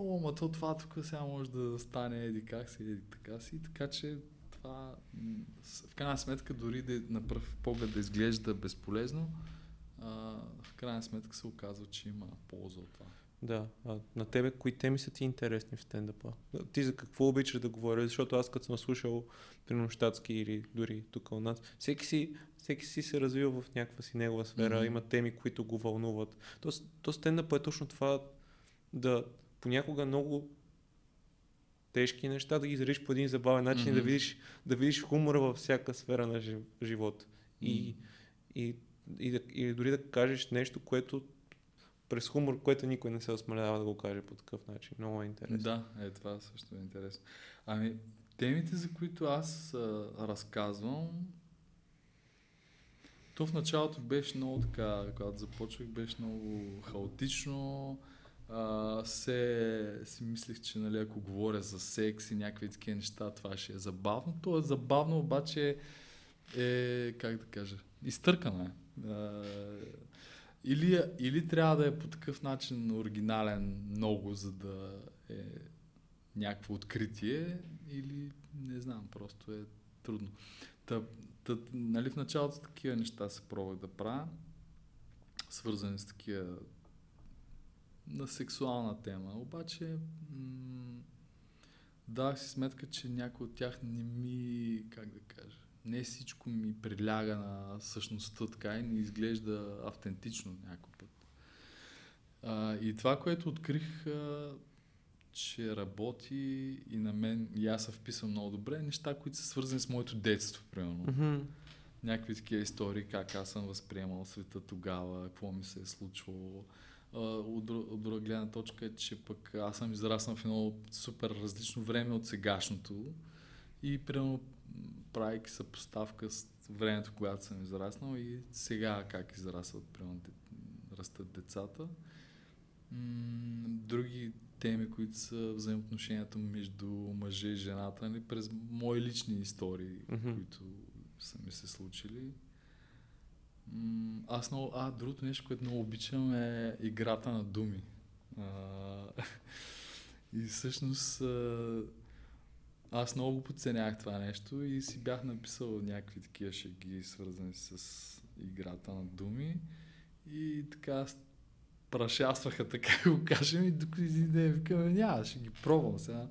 о, ма то това тук сега може да стане еди как си, еди така си. Така че това в крайна сметка дори да на пръв поглед да изглежда безполезно, а, в крайна сметка се оказва, че има полза от това. Да, а на тебе кои теми са ти интересни в стендъпа? Ти за какво обичаш да говориш? Защото аз като съм слушал примерно щатски или дори тук у нас, всеки си, всеки си се развива в някаква си негова сфера, mm-hmm. има теми, които го вълнуват. То, то стендъпа е точно това да понякога много тежки неща, да ги изредиш по един забавен начин mm-hmm. и да видиш, да видиш хумора във всяка сфера на жив, живота. И, mm-hmm. и, и, да, и дори да кажеш нещо, което през хумор, което никой не се осмелява да го каже по такъв начин. Много е интересно. Да, е това също е интересно. Ами, темите, за които аз а, разказвам, то в началото беше много така, когато започвах, беше много хаотично, а, се, си мислех, че нали, ако говоря за секс и някакви такива неща, това ще е забавно. То е забавно, обаче е, как да кажа, изтъркано е. А, или, или трябва да е по такъв начин оригинален много, за да е някакво откритие, или не знам, просто е трудно. Та, та, нали, в началото такива неща се пробвах да правя, свързани с такива на сексуална тема. Обаче м- дах си сметка, че някой от тях не ми, как да кажа, не всичко ми приляга на същността така и не изглежда автентично някой път. А, и това, което открих, а, че работи и на мен, и аз се вписвам много добре, неща, които са свързани с моето детство, примерно. Mm-hmm. Някакви такива истории, как аз съм възприемал света тогава, какво ми се е случвало, от, от друга гледна точка е, че пък аз съм израснал в едно супер различно време от сегашното и примерно правейки съпоставка с времето, когато съм израснал и сега как израстват, примерно, растат децата. други теми, които са взаимоотношението между мъже и жената, нали, през мои лични истории, mm-hmm. които са ми се случили. Аз много... А, другото нещо, което много обичам е играта на думи. А, и всъщност аз много го подценях това нещо и си бях написал някакви такива шеги, свързани с играта на думи. И така прашастваха, така го кажем, и докато ден викаме, няма, ще ги пробвам сега.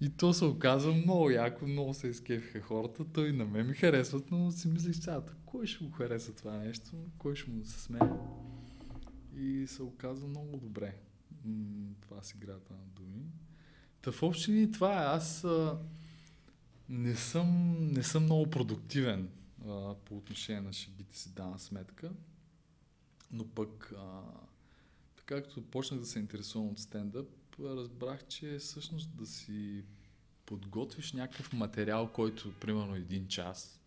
И то се оказа много яко, много се изкефиха хората. Той на мен ми харесват, но си мислих сега, кой ще го хареса това нещо, кой ще му се смее. И се оказа много добре. Това си играта на думи. Та в общини това е. Аз а, не, съм, не съм много продуктивен а, по отношение на шегите си, дана сметка. Но пък, а, така като почнах да се интересувам от стендъп, разбрах, че всъщност да си подготвиш някакъв материал, който примерно един час,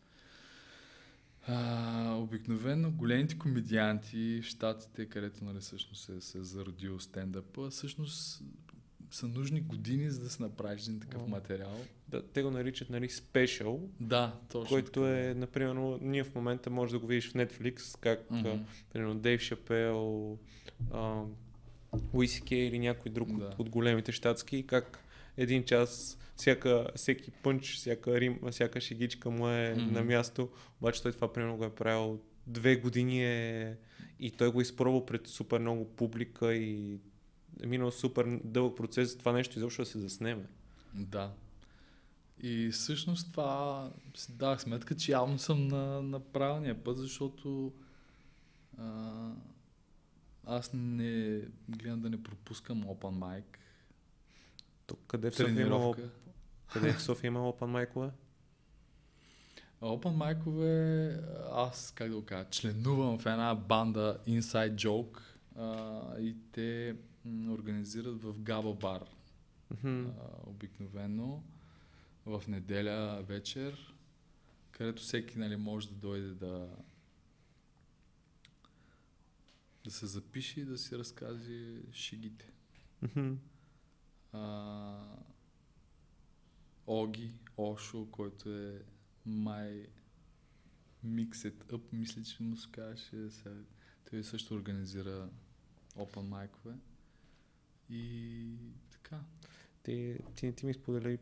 а, обикновено големите комедианти в Штатите, където нали, всъщност се, се е зародил стендъпа, всъщност са нужни години, за да се направиш един такъв О. материал. Да, те го наричат, нали, спешъл, Да, точно. който така. е, например, ние в момента може да го видиш в Netflix, как, mm-hmm. примерно, Дейв Шапел, Уиси Кей или някой друг Да. от, от големите щатски, как един час всяка, всеки пънч, всяка рим, всяка шегичка му е mm-hmm. на място, обаче той това примерно го е правил две години е, и той го е изпробвал пред супер много публика и е минал супер дълъг процес това нещо изобщо да се заснеме. Да. И всъщност това си дах сметка, че явно съм на, на правилния път, защото а, аз не гледам да не пропускам Open Mic. Тук къде в София има, къде в София има open майкове? Open майкове, аз как да го кажа, членувам в една банда Inside Joke а, и те м, организират в Габа бар а, обикновено в неделя вечер, където всеки нали, може да дойде да да се запише и да си разкаже шегите. Мгм. А, Оги, Ошо, който е май Mixed Up, мисля, че му се казваше. Той също организира Open майкове. И така. Ти, ти, ти ми сподели,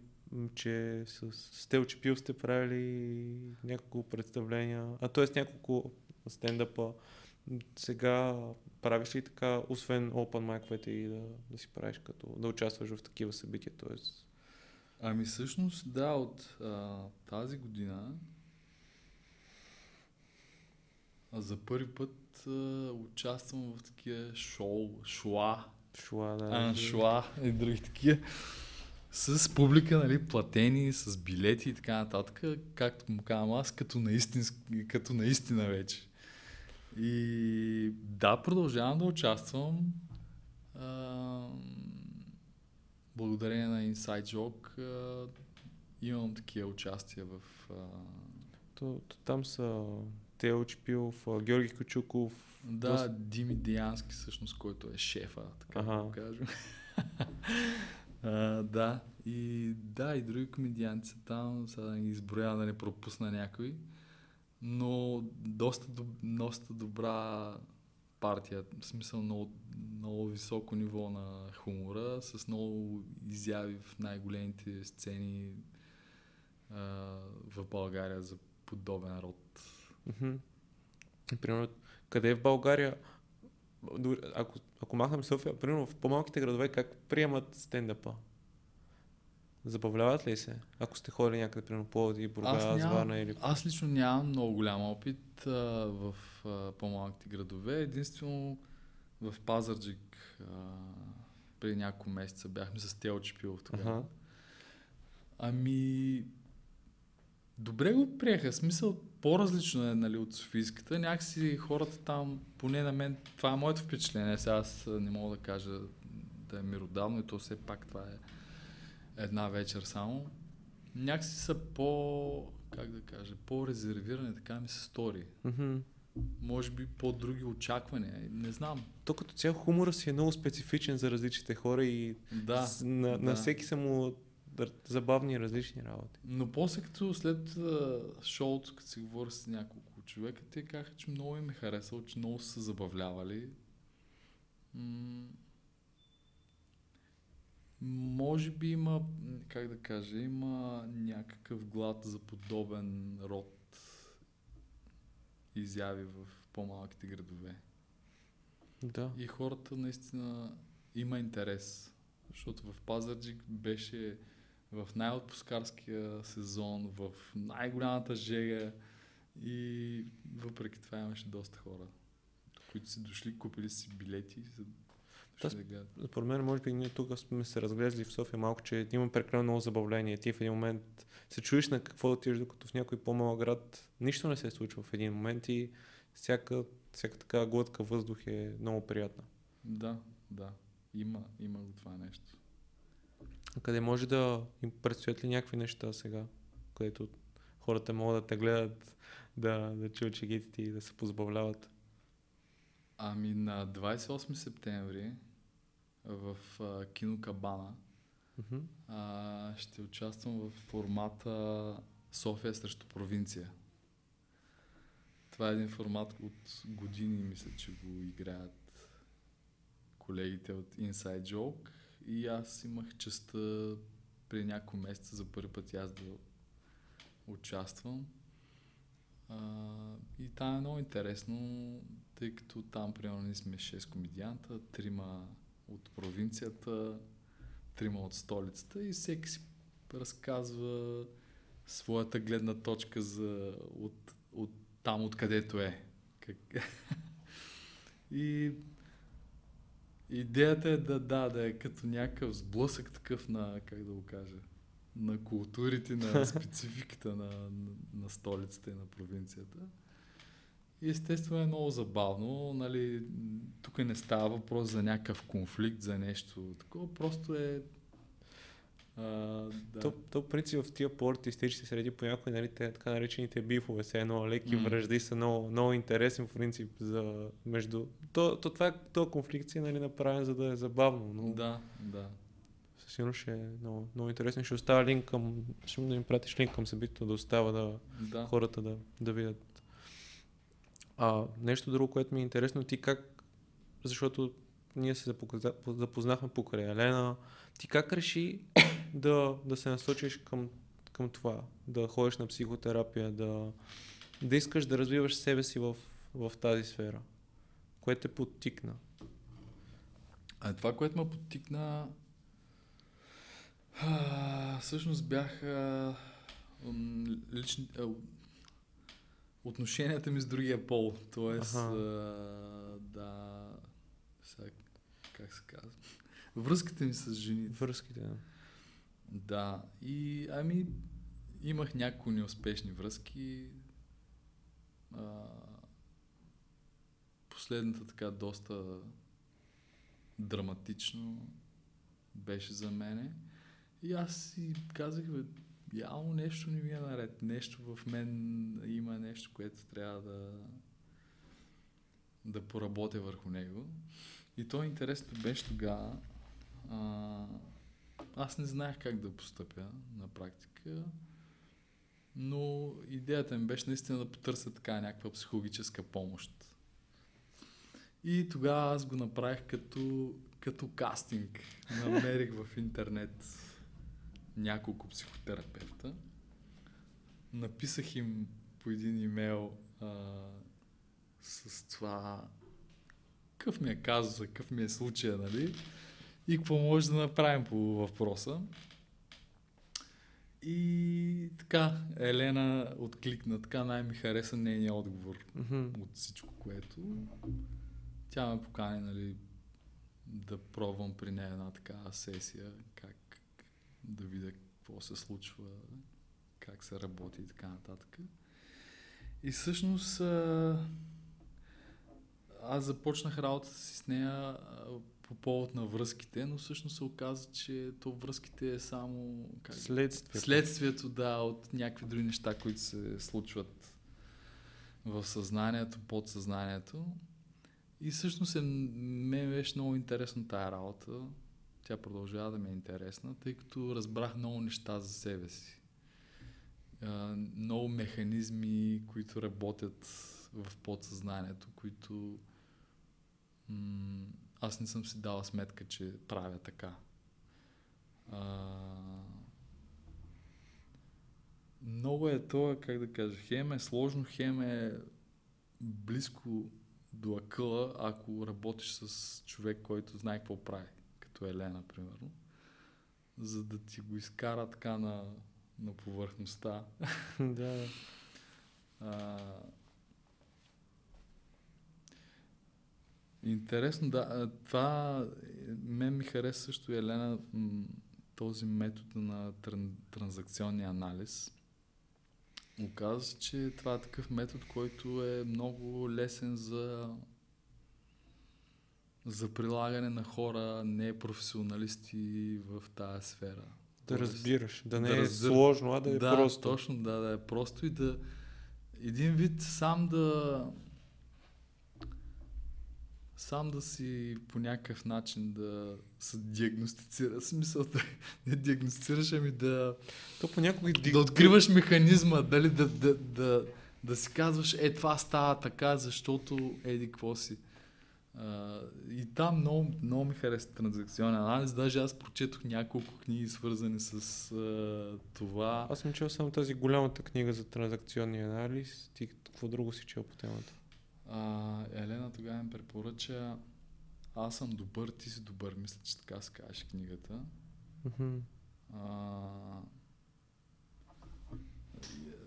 че с Стелче Пил сте правили няколко представления, а т.е. няколко стендъпа. Сега правиш ли така, освен open майковете и да, да си правиш като, да участваш в такива събития, т.е. Ами всъщност, да, от а, тази година а за първи път а, участвам в такива шоу, шоа, шла, да. аншла и други такива. С публика, нали, платени, с билети и така нататък, както му казвам аз, като наистина, като наистина вече. И да, продължавам да участвам. А, благодарение на Inside Joke а, имам такива участия в... А, То, то, там са Телче Пилов, а, Георги Кочуков. да, доста- Дими Диански, всъщност, който е шефа, така Аха. да го кажем. а, да, и да, и други комедианти са там, сега да ги изброя да не пропусна някой, но доста, доста добра партия, в смисъл много, много високо ниво на хумора, с много изяви в най-големите сцени а, в България за подобен род. Примерно, къде е в България, ако, ако махнем София, примерно в по-малките градове, как приемат стендъпа? Забавляват ли се? Ако сте ходили някъде, примерно Пловдив, Бургас, Варна или... аз лично нямам много голям опит а, в а, по-малките градове. Единствено в Пазарджик а, преди няколко месеца бяхме с Телче Пилов тогава. Аха. Ами, добре го приеха. Смисъл, по-различно е нали, от Софийската. Някакси хората там, поне на мен, това е моето впечатление. Сега аз не мога да кажа да е миродавно и то все пак това е една вечер само. Някакси са по, как да кажа, по-резервирани, така ми се стори. Мгм. Може би по-други очаквания, не знам. То като цяло хумора си е много специфичен за различните хора и Да, с, на, да. на всеки са му забавни различни работи. Но после като след а, шоуто, като си говоря с няколко човека, те казаха, че много им е харесало, че много са забавлявали. М- може би има, как да кажа, има някакъв глад за подобен род изяви в по-малките градове. Да. И хората наистина има интерес. Защото в Пазарджик беше в най-отпускарския сезон, в най-голямата жега и въпреки това имаше доста хора, които си дошли, купили си билети Според мен, може би ние тук сме се разглезли в София малко, че има прекалено много забавление. Ти в един момент се чуеш на какво да отидеш, докато в някой по-малък град нищо не се случва в един момент и всяка, всяка така глътка въздух е много приятна. Да, да. Има, има го това нещо. къде може да им предстоят ли някакви неща сега, където хората могат да те гледат, да, да чуят чегитите и да се позабавляват? Ами на 28 септември в а, кино Кабана Мгм. а, ще участвам в формата София срещу провинция. Това е един формат от години, мисля, че го играят колегите от Inside Joke и аз имах честа при няколко месеца за първи път аз да участвам. А, и там е много интересно, тъй като там примерно ние сме 6 комедианта, трима от провинцията, трима от столицата и всеки си разказва своята гледна точка за от, от там, откъдето е. Как... и идеята е да, да, да е като някакъв сблъсък такъв на, как да го кажа, на културите, на спецификата на, на, на столицата и на провинцията. И естествено е много забавно, нали, тук не става въпрос за някакъв конфликт, за нещо такова, просто е а, да. То, то принцип в тия по-артистични среди понякога нали, те, така наречените бифове, все едно леки М. връжди са много, много интересен принцип за между... То, то това е то конфликт си нали, направен за да е забавно, но Да, да. със сигурност ще е много, много интересно. Ще оставя линк към... Ще да им пратиш линк към събитието, да остава да, Да. хората да, да видят. А, нещо друго, което ми е интересно, ти как, защото ние се запозна- запознахме покрай Елена, ти как реши да, да се насочиш към, към това, да ходиш на психотерапия, да, да искаш да развиваш себе си в, в тази сфера, което те подтикна? А това, което ме подтикна, а, всъщност бяха м, лични, а, отношенията ми с другия пол. Тоест, Аха. а, да, сега, как се казва, връзката ми с жените. Връзките. да. Да, и ами имах някои неуспешни връзки. А, последната така доста драматично беше за мене. И аз си казах, бе, явно нещо не ми е наред. Нещо в мен има нещо, което трябва да да поработя върху него. И то интересно беше тогава. Аз не знаех как да постъпя на практика, но идеята ми беше наистина да потърся така някаква психологическа помощ. И тогава аз го направих като, като кастинг. Намерих в интернет няколко психотерапевта. Написах им по един имейл а, с това какъв ми е казуса, какъв ми е случая, нали? И какво може да направим по въпроса. И така, Елена откликна, така най-ми хареса нейния отговор Мгм. от всичко, което тя ме покани, нали, да пробвам при нея една такава сесия, как да видя какво се случва, как се работи и така нататък. И всъщност аз започнах работата си с нея по повод на връзките, но всъщност се оказа, че то връзките е само как, Следствието. следствието да, от някакви други неща, които се случват в съзнанието, подсъзнанието. И всъщност е, мен беше много интересна тая работа. Тя продължава да ми е интересна, тъй като разбрах много неща за себе си. Много механизми, които работят в подсъзнанието, които аз не съм си дала сметка, че правя така. Много е това, как да кажа, хем е сложно, хем е близко до акъла, ако работиш с човек, който знае какво прави, като Елена, примерно, за да ти го изкара така на, на повърхността. да. А, интересно, да. Това е, мен ми хареса също, Елена, този метод на тран, транзакционния анализ. Оказва се, че това е такъв метод, който е много лесен за за прилагане на хора, не професионалисти в тази сфера. Да Тоест, разбираш, да не да е разбира- сложно, а да е да, просто. точно, да, да е просто и да един вид сам да сам да си по някакъв начин да се диагностицира. Смисъл да не диагностицираш, ами да, То понякога да откриваш механизма, дали да, да, да, да си казваш, е това става така, защото еди какво си. А, и там много, много ми хареса транзакционен анализ. Даже аз прочетох няколко книги, свързани с а, това. Аз съм чел само тази голямата книга за транзакционния анализ. Ти какво друго си чел по темата? А, Елена тогава ми препоръча Аз съм добър, ти си добър. Мисля, че така се казваше книгата. Мгм. А,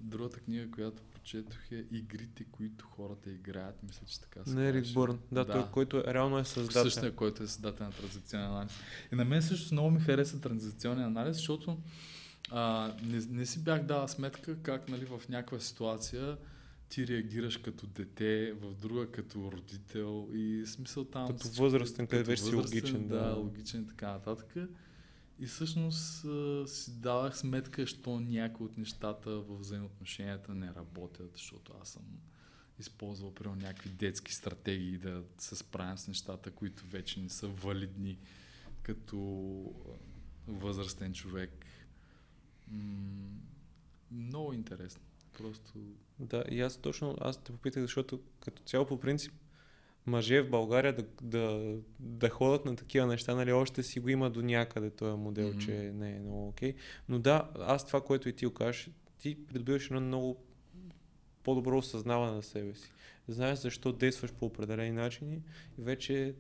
другата книга, която прочетох е Игрите, които хората играят. Мисля, че така се На Ерик казваше. Бърн. Да, Да. той, който е, реално е създател. Същия, който е създател на транзакционен анализ. И на мен също много ми хареса транзакционен анализ, защото а, не, не си бях дала сметка как нали, в някаква ситуация ти реагираш като дете, в друга като родител и смисъл там... Като възрастен, където вече си логичен, Да, да. логичен и така нататък. И всъщност си давах сметка, що някои от нещата в взаимоотношенията не работят, защото аз съм използвал примерно някакви детски стратегии да се справям с нещата, които вече не са валидни като възрастен човек. Много интересно. Просто Да, и аз точно, аз те попитах, защото като цяло по принцип мъже в България да, да, да ходят на такива неща, нали, още си го има до някъде този модел, Мгм. че не е много окей. Но да, аз това, което и ти го кажеш, ти придобиваш едно много по-добро осъзнаване на себе си. Знаеш защо действаш по определени начини и вече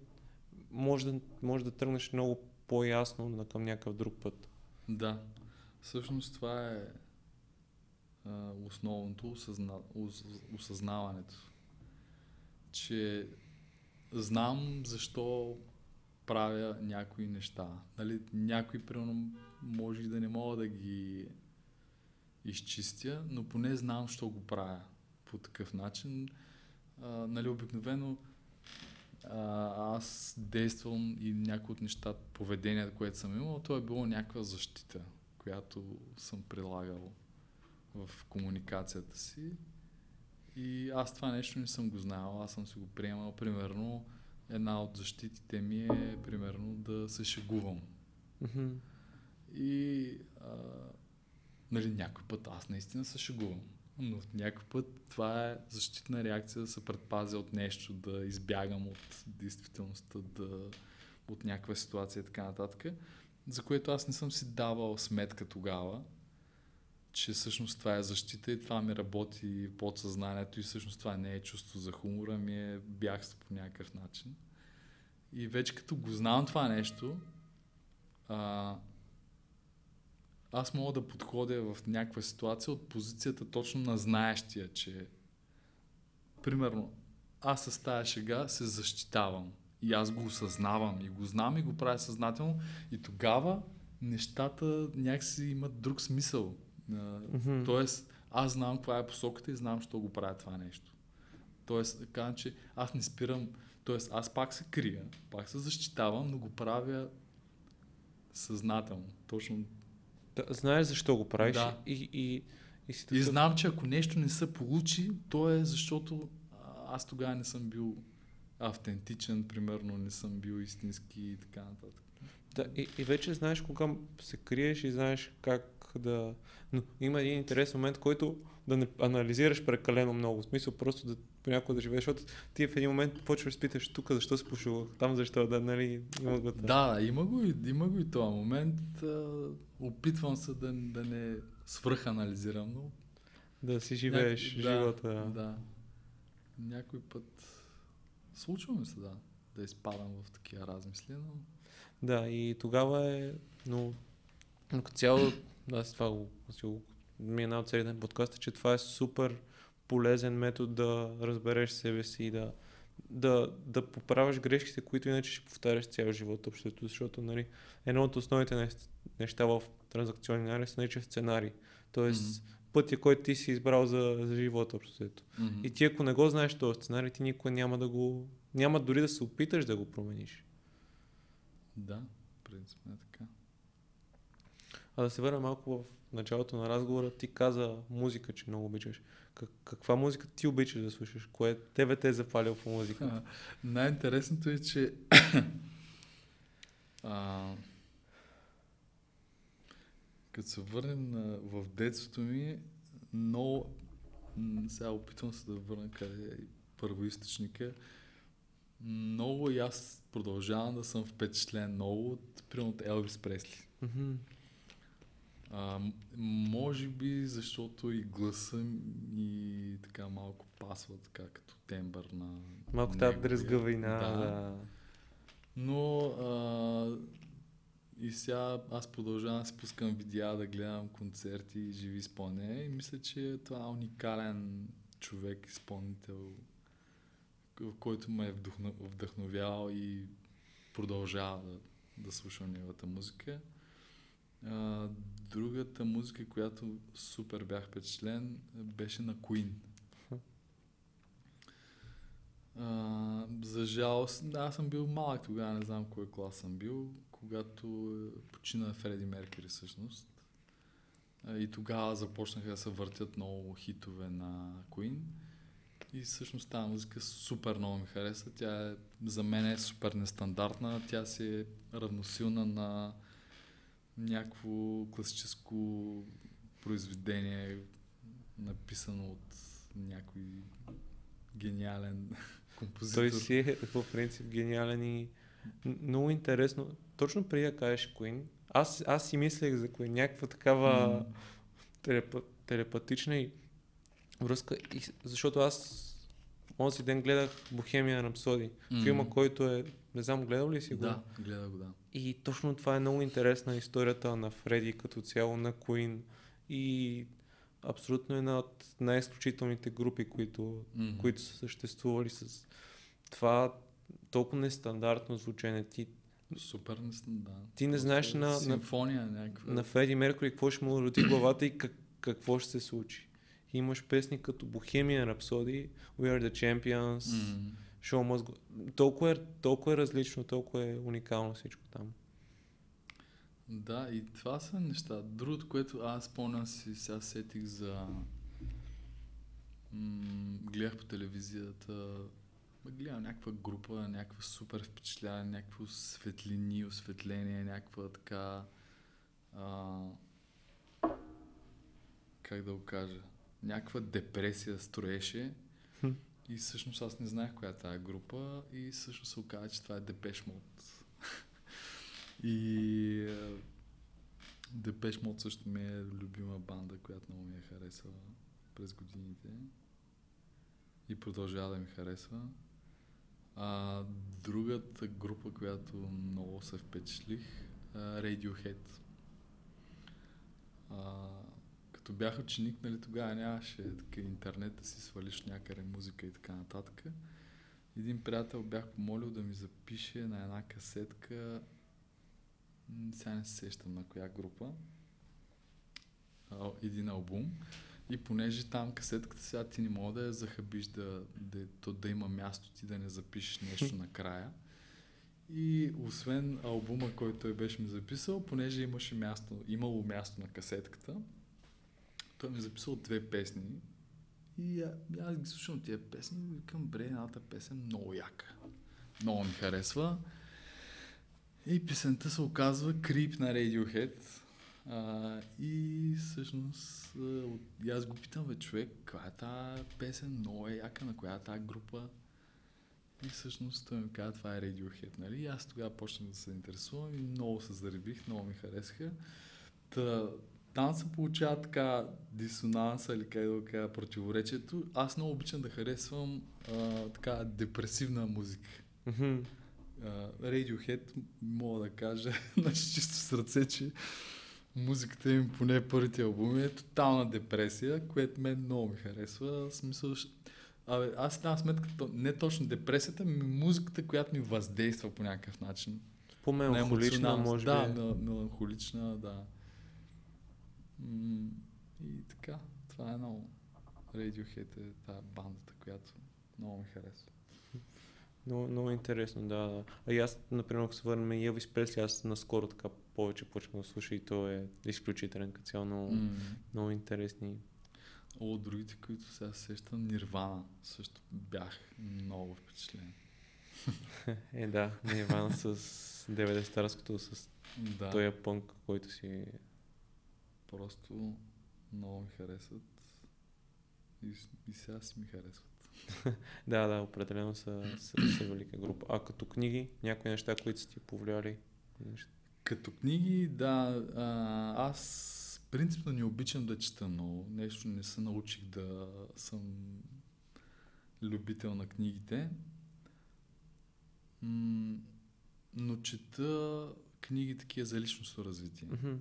може да, може да тръгнеш много по-ясно на към някакъв друг път. Да, всъщност това е а, основното осъзна, ос, осъзнаването. Че знам защо правя някои неща. Нали, някои, примерно, може и да не мога да ги изчистя, но поне знам, защо го правя по такъв начин. А, нали, обикновено а, аз действам и някои от нещата, поведението, което съм имал, то е било някаква защита, която съм прилагал в комуникацията си. И аз това нещо не съм го знал, аз съм си го приемал. Примерно, една от защитите ми е, примерно, да се шегувам. И а, нали, някой път аз наистина се шегувам. Но някой път това е защитна реакция да се предпазя от нещо, да избягам от действителността, да, от някаква ситуация и така нататък. За което аз не съм си давал сметка тогава, че всъщност това е защита и това ми работи подсъзнанието и всъщност това не е чувство за хумора, ми е бягство по някакъв начин. И вече като го знам това нещо, а, аз мога да подходя в някаква ситуация от позицията точно на знаещия, че примерно аз с тая шега се защитавам и аз го осъзнавам и го знам и го правя съзнателно и тогава нещата някакси имат друг смисъл. Мгм. Тоест, аз знам каква е посоката и знам, що го правя това нещо. Тоест, казвам, че аз не спирам, тоест аз пак се крия, пак се защитавам, но го правя съзнателно. Точно. Да, знаеш защо го правиш Да. и, и, и си И знам, че ако нещо не се получи, то е защото аз тогава не съм бил автентичен, примерно не съм бил истински и така нататък. Да, и, и вече знаеш кога се криеш и знаеш как да... Но има един интересен момент, който да не анализираш прекалено много. В смисъл просто да понякога да живееш, защото ти в един момент почваш да питаш тук защо се пошувах, там защо, да, нали, има го това. Да, има го, и, има го и този момент. А, опитвам се да, да не свръханализирам, но Да си живееш Няк- живота. Да, да. Някой път случва ми се, да, да изпадам в такива размисли, но Да, и тогава е, но, но като цяло, аз това го, ми е една от целите на подкаста, че това е супер полезен метод да разбереш себе си и да, да, да поправяш грешките, които иначе ще повтаряш цял живот общото, защото нали, едно от основните нещ- неща в транзакционен анализ се нарича сценарий. Тоест Мгм. пътя, който ти си избрал за, за живота общото. Мгм. И ти ако не го знаеш този сценарий, ти никога няма да го няма дори да се опиташ да го промениш. Да, принципно е така. А да се върна малко в началото на разговора, ти каза музика, че много обичаш. Как, каква музика ти обичаш да слушаш? Кое тебе те е запалил в музика? Най-интересното е, че а, като се върнем на, в детството ми, но сега опитвам се да върна къде е първоисточника. Много и аз продължавам да съм впечатлен много от, примерно от Елвис Пресли. Мгм. А, може би, защото и гласа и така малко пасва така като тембър на Малко тази дрезгавина. Да. Да. Но а, и сега аз продължавам да си пускам видеа, да гледам концерти и живи изпълнения и мисля, че това е уникален човек, изпълнител, който ме е вдъхно, вдъхновявал и продължава да, да слушам неговата музика. А, другата музика, която супер бях впечатлен, беше на Queen. А, за жалост, аз съм бил малък тогава, не знам кой клас съм бил, когато почина Фреди Меркери всъщност. И тогава започнаха да се въртят много хитове на Queen. И всъщност тази музика супер много ми хареса. Тя е, за мен е супер нестандартна. Тя си е равносилна на някакво класическо произведение, написано от някой гениален композитор. Той си е по принцип гениален и много интересно. Точно преди да кажеш Queen, аз, аз си мислех за Queen, някаква такава М. телепа, телепатична и връзка, и, защото аз онзи ден гледах Бохемия Рапсоди, М. филма, който е, не знам, гледал ли си го? Да, гледа го, да. И точно това е много интересна историята на Фреди като цяло, на Queen и абсолютно една от най-изключителните групи, които, Мгм. които са съществували с това толкова нестандартно звучене. Ти, Супер нестандартно. Ти не знаеш на- на- Симфония някаква. на Фреди Меркури какво ще му роти главата и как, какво ще се случи. Имаш песни като Bohemian Rhapsody, We Are The Champions, М. Show Must Go. Толкова е, толкова е различно, толкова е уникално всичко там. Да, и това са неща. Другото, което аз спомням си, сега сетих за... М- гледах по телевизията, гледам някаква група, някаква супер впечатляване, някакво светлини, осветление, някаква така... А, как да го кажа? Някаква депресия строеше. И всъщност аз не знаех коя е тази група и всъщност се оказа, че това е Депеш Мод. И е, Депеш Мод също ми е любима банда, която много ми е харесала през годините. И продължава да ми харесва. А, другата група, която много се впечатлих, а, Radiohead. А, като бях ученик, нали, тогава нямаше така интернет да си свалиш някъде музика и така нататък. Един приятел бях помолил да ми запише на една касетка, сега не се сещам на коя група, един албум. И понеже там касетката сега ти не мога да я захабиш да, да, то да има място ти да не запишеш нещо накрая. И освен албума, който той беше ми записал, понеже имаше място, имало място на касетката, той ми е записал две песни. И а, аз ги слушам тия песни и викам, бре, едната песен много яка. Много ми харесва. И песента се оказва Крип на Radiohead. А, и всъщност от, и аз го питам, бе, човек, каква е тази песен, много е яка, на коя е тази група? И всъщност той ми каза, това е Radiohead, нали? И аз тогава почнах да се интересувам и много се заребих, много ми харесаха. Та, там се получава така дисонанса или как да кажа, противоречието. Аз много обичам да харесвам а, така депресивна музика. Uh, Radiohead, мога да кажа на чисто сърце, че музиката им, поне първите албуми, е тотална депресия, което мен много ми харесва. В Смисъл, Абе, аз дам сметка, не точно депресията, ми музиката, която ми въздейства по някакъв начин. По-меланхолична, може да, би. мел- меланхолична, да. М, И така, това е много. Radiohead е тази бандата, която много ми харесва. Много, много интересно, да, да. А и аз, например, ако се върнем и Елвис Пресли, аз наскоро така повече почвам да слуша и то е изключителен като цяло, много, М. много интересни. О, другите, които сега се сещам, Нирвана също бях много впечатлен. Е, да, не Иван с 90-тарското, с Да, този пънк, който си... просто много ми харесват и, и сега си ми харесват. Да, да, определено са, са, са велика група. А като книги, някои неща, които са ти повлияли? Като книги, да, а, аз принципно не обичам да чета много. Нещо не се научих да съм любител на книгите. М, но чета книги такива за личностно развитие. Мгм.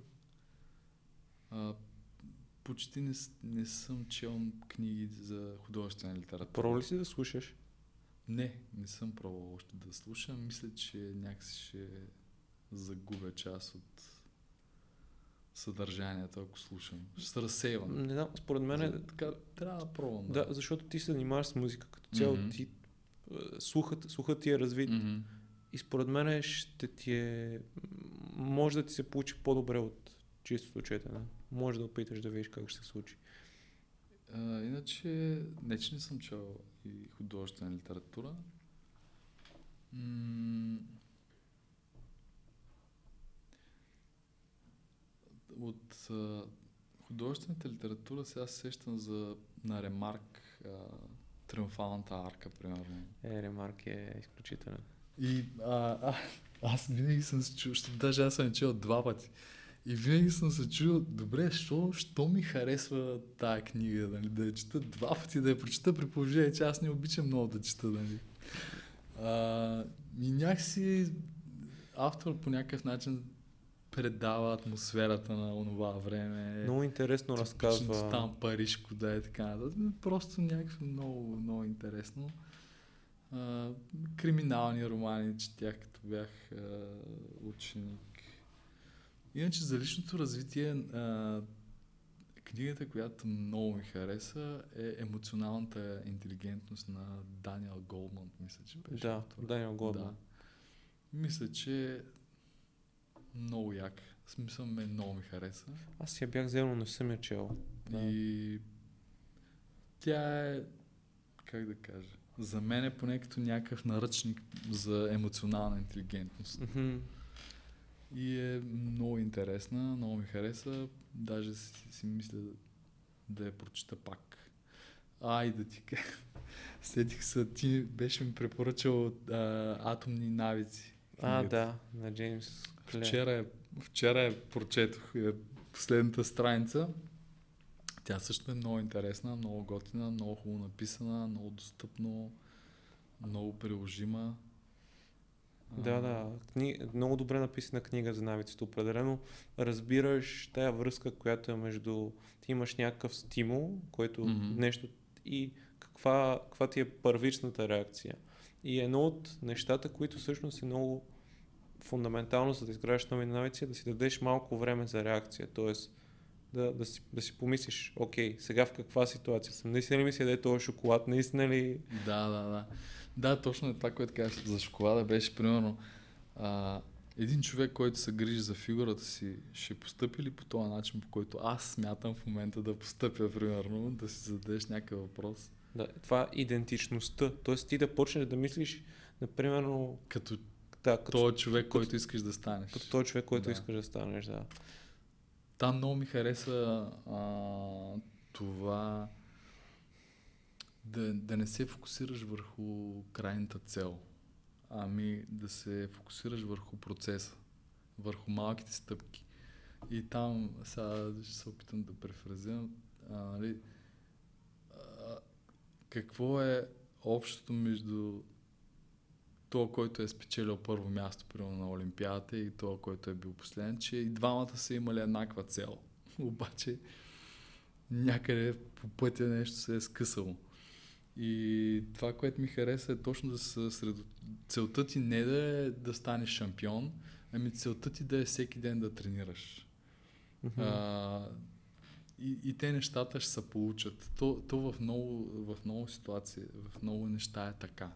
А, почти не, не съм чел книги за художествена литература. Пробвал ли си да слушаш? Не, не съм пробвал още да слушам. Мисля, че някакси ще загубя част от съдържанието, ако слушам. Ще се разсейвам. Не знам, според мен е... Така, трябва да пробвам. Да, защото ти се занимаваш с музика като цяло, Мгм. ти е, слухът, слухът ти е развит Мгм. и според мен ще ти е... Може да ти се получи по-добре от чистото четене. Може да опиташ да видиш как ще се случи. А, иначе, не че не съм чел и художествена литература. М- От а, художествената литература сега се сещам за на Ремарк а, Триумфалната арка, примерно. Е, Ремарк е изключителен. И а, а, аз винаги съм се чул, даже аз съм чел два пъти. И винаги съм се чул, добре, що, що ми харесва тая книга, нали, да я чета два пъти, да я прочета при положение, че аз не обичам много да чета, нали. А, и някакси автор по някакъв начин предава атмосферата на онова време. Много интересно разказва. Там Парижко, да е така нататък. Просто някакво много, много интересно. А, криминални романи четях, като бях а, ученик. Иначе за личното развитие а, книгата, която много ми хареса е Емоционалната интелигентност на Даниел Голман, мисля, че беше. Да, автор. Даниел Голдман. Да. Мисля, че много як. В смисъл ме много ми хареса. Аз я бях взел, но не съм я чел. Да. И тя е, как да кажа, за мен е поне като някакъв наръчник за емоционална интелигентност. Мгм. И е много интересна, много ми хареса. Даже си, си мисля да я прочита пак. А, и да ти. Сетих се, ти беше ми препоръчал а, атомни навици. А, книгата. да, на Джеймс Клер. Вчера, е, вчера е прочетох е, последната страница. Тя също е много интересна, много готина, много хубаво написана, много достъпно, много приложима. Да, да. Кни... Много добре написана книга за навиците. Определено разбираш тая връзка, която е между... Ти имаш някакъв стимул, който Мгм. нещо... И каква, каква ти е първичната реакция. И едно от нещата, които всъщност е много фундаментално за да изграждаш нови навици, е да си дадеш малко време за реакция. Тоест, да, да, си, да си помислиш, окей, сега в каква ситуация съм? Наистина ли ми се яде този шоколад? Наистина ли... Да, да, да. Да, точно е това, което казваш за шоколада, беше примерно а, един човек, който се грижи за фигурата си, ще постъпи ли по този начин, по който аз смятам в момента да постъпя, примерно, да си зададеш някакъв въпрос. Да, това е идентичността. Тоест ти да почнеш да мислиш, например, Като да, като, този човек, като- който искаш да станеш. като този човек, който Да. искаш да станеш, да. Там много ми хареса а, това да, да не се фокусираш върху крайната цел, ами да се фокусираш върху процеса, върху малките стъпки. И там, сега ще се опитам да префразирам, а, нали, а, какво е общото между това, който е спечелил първо място примерно на Олимпиадата и това, който е бил последен, че и двамата са имали еднаква цел. Обаче някъде по пътя нещо се е скъсало. И това, което ми хареса е точно да се сред... Целта ти не да е да станеш шампион, ами целта ти да е всеки ден да тренираш. Мгм. А, и, и те нещата ще се получат. То, то в, много, в много ситуации, в много неща е така.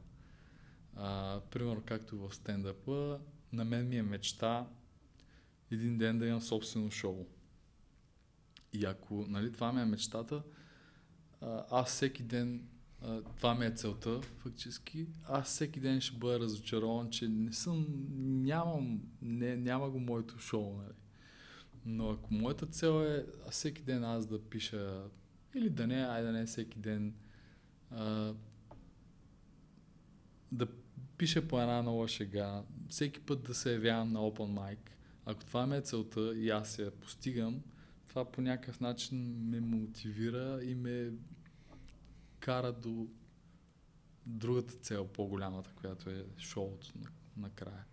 А, примерно, както в стендъпа, на мен ми е мечта един ден да имам собствено шоу. И ако нали, това ми е мечтата, аз всеки ден, това ми е целта фактически, аз всеки ден ще бъда разочарован, че не съм, нямам, не, няма го моето шоу. Нали. Но ако моята цел е всеки ден аз да пиша, или да не, ай да не всеки ден, а, да пиша по една нова шега, всеки път да се явявам на open mic, ако това ме е целта и аз я постигам, това по някакъв начин ме мотивира и ме кара до другата цел, по-голямата, която е шоуто накрая.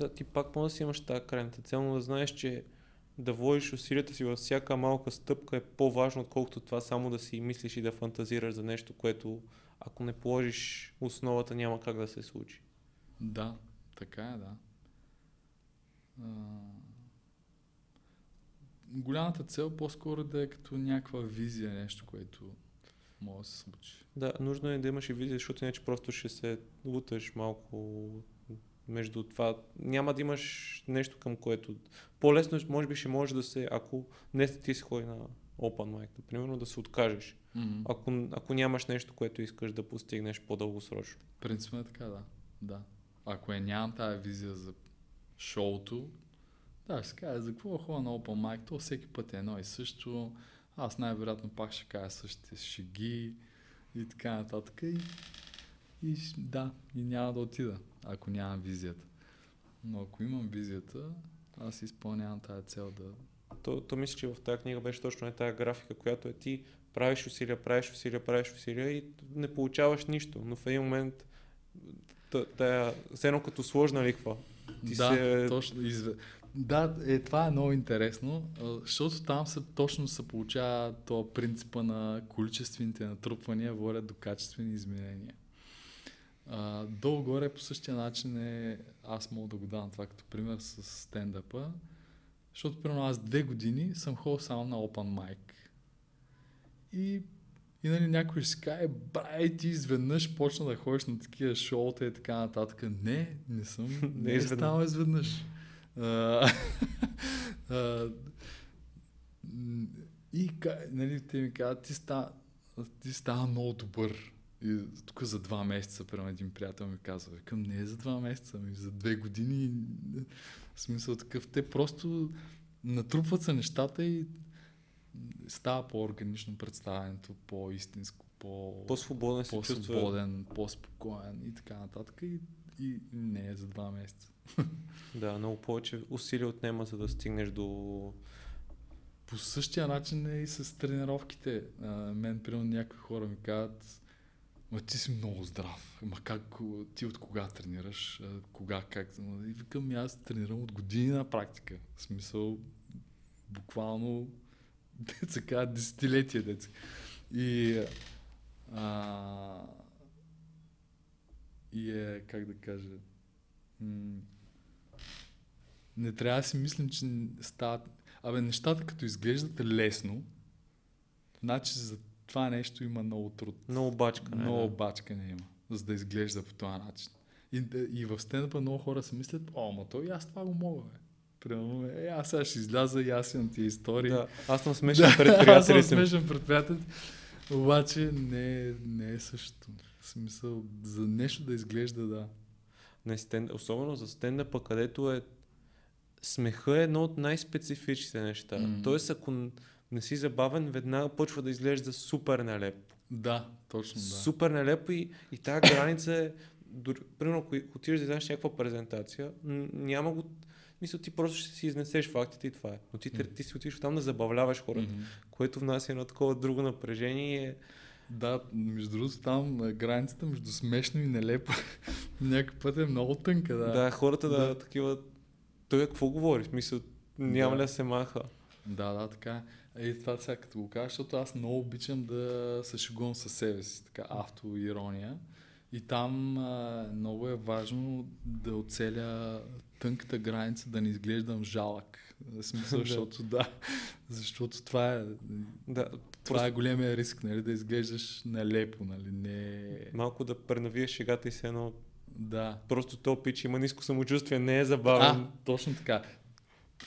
На да, ти пак може да си имаш тази крайната цел, но да знаеш, че да вложиш усилията си във всяка малка стъпка е по-важно, отколкото това само да си мислиш и да фантазираш за нещо, което ако не положиш основата няма как да се случи. Да, така е, да. А... Голямата цел по-скоро да е като някаква визия, нещо, което може да се случи. Да, нужно е да имаш и визия, защото иначе просто ще се луташ малко между това. Няма да имаш нещо към което... По-лесно, може би, ще може да се, ако не ти си ходи на Open Mic, например, да се откажеш. Mm-hmm. Ако, ако нямаш нещо, което искаш да постигнеш по-дългосрочно. Принципно е така, да. да. Ако е нямам тази визия за шоуто, да, ще кажа, за какво хора на Open Mic, то всеки път е едно и също. Аз най-вероятно пак ще кажа същите шеги и така нататък. И, и да, и няма да отида, ако нямам визията. Но ако имам визията, аз изпълнявам тази цел да... То, то мисля, че в тази книга беше точно е тази графика, която е ти правиш усилия, правиш усилия, правиш усилия и не получаваш нищо. Но в един момент тая, все едно като сложна лихва. Ти да, се... точно. Изве... Да, е, това е много интересно, защото там се, точно се получава то принципа на количествените натрупвания водят до качествени изменения. А, долу-горе по същия начин е, аз мога да го дам това като пример с стендъпа, защото примерно аз две години съм ходил само на Open Mic. И и нали, някой ще каже, брай, ти изведнъж почна да ходиш на такива шоута и така нататък. Не, не съм. не, е станал изведнъж. и нали, те ми казват, ти става, ти става много добър. И тук за два месеца, примерно един приятел ми казва, викам, не е за два месеца, ми за две години. В смисъл такъв, те просто натрупват се нещата и става по-органично представенето, по-истинско, по- по-свободен, по-свободен, по-спокоен и така нататък. И, и не е за два месеца. Да, много повече усилия отнема, за да стигнеш до... По същия начин е и с тренировките. А, мен, примерно, някои хора ми казват, Ма ти си много здрав. Ма как, ти от кога тренираш? Кога, как? И викам, аз тренирам от години на практика. В смисъл, буквално деца казват десетилетия деца. И, а, и е, как да кажа, м- не трябва да си мислим, че стават... Абе, нещата като изглеждат лесно, значи за това нещо има много труд. Много бачка. Много да. бачка не има, за да изглежда по този начин. И, и в стендъпа много хора си мислят, о, ма то и аз това го мога, бе. Примерно, е, аз сега ще изляза и аз имам тия истории. Да, аз съм смешен да, предприятел. аз съм смешен предприятел. Обаче не, не е същото. В смисъл, за нещо да изглежда, да. Не, стенд, особено за стендъпа, където е смеха е едно от най-специфичните неща. Mm. Тоест, ако не си забавен, веднага почва да изглежда супер нелепо. Да, точно да. Супер нелепо и, и тази граница е, примерно, ако отидеш да вземеш някаква презентация, няма го мисля, ти просто ще си изнесеш фактите и това е. Но ти, mm-hmm. ти си отиш там да забавляваш хората, mm-hmm. което внася едно такова друго напрежение. Да, между другото там границата между смешно и нелепо някакъв път е много тънка. Да, да хората да, да такива... Той какво говори? В смисъл, няма да. ли да се маха? Да, да, така. И това сега като го кажа, защото аз много обичам да се шегувам със себе си, така автоирония. И там а, много е важно да оцеля тънката граница, да не изглеждам жалък. В смисъл, защото да, защото това е, да, това просто... е големия риск, нали, да изглеждаш нелепо, нали, не... Малко да пренавиеш шегата и се едно Да. Просто то пич има ниско самочувствие, не е забавен. А, точно така.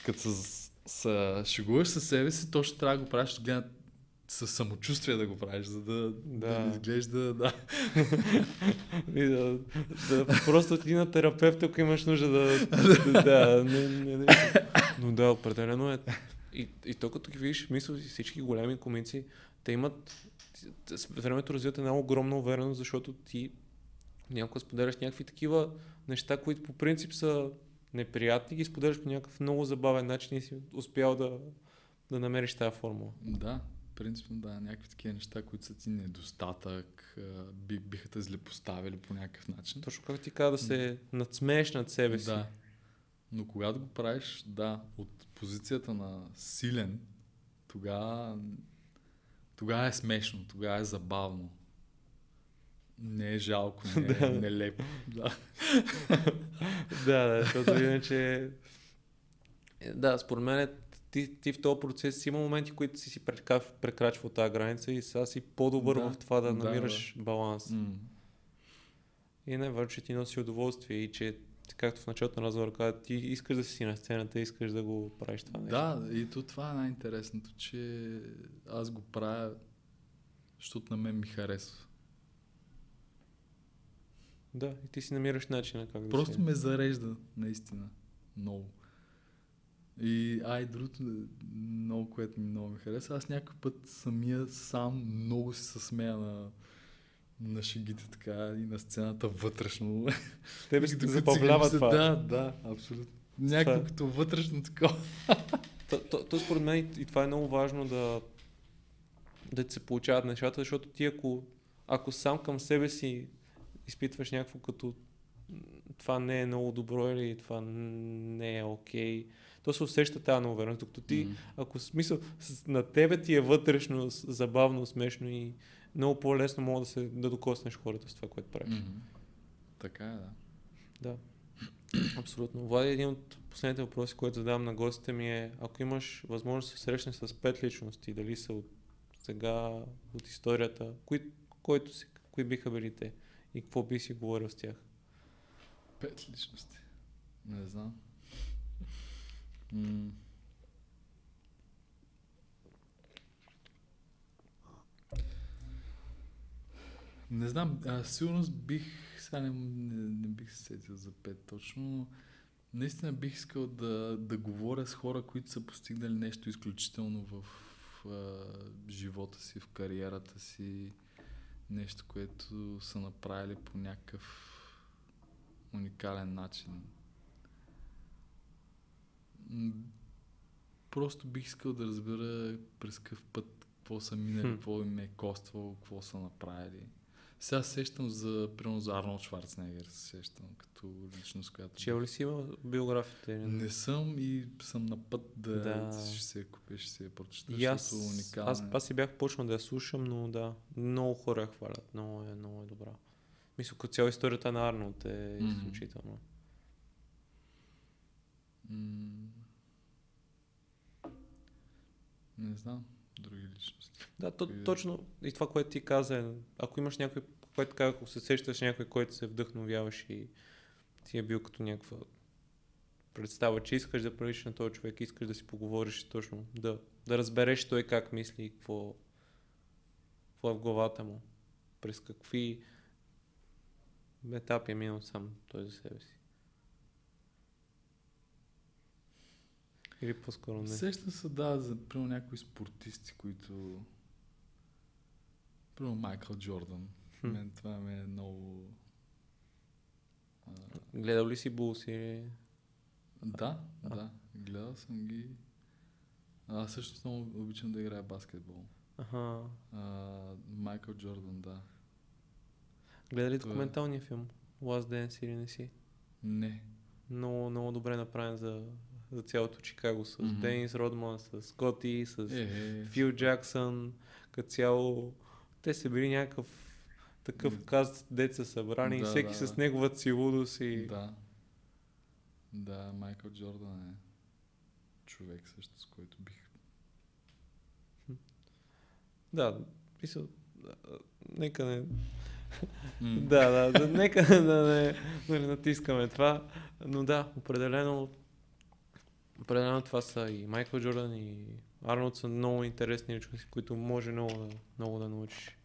Като се, се шегуваш със себе си, точно трябва да го правиш, гледат със самочувствие да го правиш, за да, да. Да. да изглежда, да. И да, да, просто ти на терапевта, ако имаш нужда да... да, да не, не, не. Но да, определено е. И, и то като ги видиш, мисля си всички големи комици, те имат с времето развиват една огромна увереност, защото ти някога споделяш някакви такива неща, които по принцип са неприятни, ги споделяш по някакъв много забавен начин и си успял да, да намериш тази формула. Да, принципно да, някакви такива неща, които са ти недостатък, би, биха те злепоставили по някакъв начин. Точно как ти каза да се надсмееш над себе си. Да. Но когато го правиш, да, от позицията на силен, тогава тогава е смешно, тогава е забавно. Не е жалко, не е Да. нелепо. Да. да, да, защото иначе... е, Да, според мен е, ти, ти в този процес има моменти, които си си прекрачвал, тази граница и сега си по-добър Да, в това да, да, намираш баланс. М. И не важно, че ти носи удоволствие и че, както в началото на разговора каза, ти искаш да си на сцената, искаш да го правиш това нещо. Да, и то това е най-интересното, че аз го правя, защото на мен ми харесва. Да, и ти си намираш начина как да Просто си... ме зарежда, наистина. Много. И ай, другото, много, което ми много ми хареса, аз някой път самия сам много се смея на, на шегите така и на сцената вътрешно. Тебе се забавлява това. Да, да, абсолютно. Някакво Това- като вътрешно такова. То, то, то според мен и това е много важно да, да се получават нещата, защото ти ако, ако сам към себе си изпитваш някакво като това не е много добро или това не е окей, то се усеща тази неувереност, докато ти, М. ако смисъл с- на тебе ти е вътрешно, забавно, смешно и много по-лесно мога да, се, да докоснеш хората с това, което правиш. Мгм. Така е, да. Да, абсолютно. Влади, един от последните въпроси, които задавам на гостите ми е, ако имаш възможност да се срещнеш с пет личности, дали са от сега, от историята, кои, който си, кои биха били те и какво би си говорил с тях? Пет личности. Не знам. Не знам, а, сигурно бих, сега не, не, не бих се сетил за пет точно. Наистина бих искал да, да говоря с хора, които са постигнали нещо изключително в, а, живота си, в кариерата си. Нещо, което са направили по някакъв уникален начин. Просто бих искал да разбера през какъв път, какво са минали, Хм. какво им е коствало, какво са направили. Сега се сещам за, примерно за Арнолд Шварценегер, се сещам като личност, която... Чел ли си има биографите? Не съм и съм на път да, Да. ще се купя, ще се прочета, И аз, защото уникална аз, е. аз си бях почнал да я слушам, но да, много хора я хвалят, много е, много е добра. Мисля, като цяло историята на Арнолд е Мгм. изключителна. М, Не знам, други личности. Да, то, да- точно и това, което ти каза, е, ако имаш някой, което така, ако се сещаш някой, който се вдъхновяваш и ти е бил като някаква представа, че искаш да приличаш на този човек, искаш да си поговориш точно, да, да разбереш той как мисли и какво, какво е в главата му, през какви етапи е минал сам той за себе си. Или по-скоро не. Сещам се, да, за примерно някои спортисти, които... Примерно Майкъл Джордан. Хм. Мен това ми е много... А, Гледал ли си Булс или... да, А. да. Гледал съм ги. Аз също много обичам да играя баскетбол. Аха. А, Майкъл Джордан, да. Гледа ли Това е- документалния филм? Last Dance или не си? Не. Много, много добре направен за, за цялото Чикаго с Мгм. Денис Родман, с Скоти, с Е, е, Фил Джаксън, като цяло. Те са били някакъв такъв М. каст деца събрани, Да, всеки да, с неговата си лудост и... Да. Да, Майкъл Джордан е човек също, с който бих... Да, мисля, нека не... М. Да, да, да, нека да не, да не натискаме това, но да, определено, определено това са и Майкъл Джордан и Арнолд са много интересни личности, които може много да, много да научиш.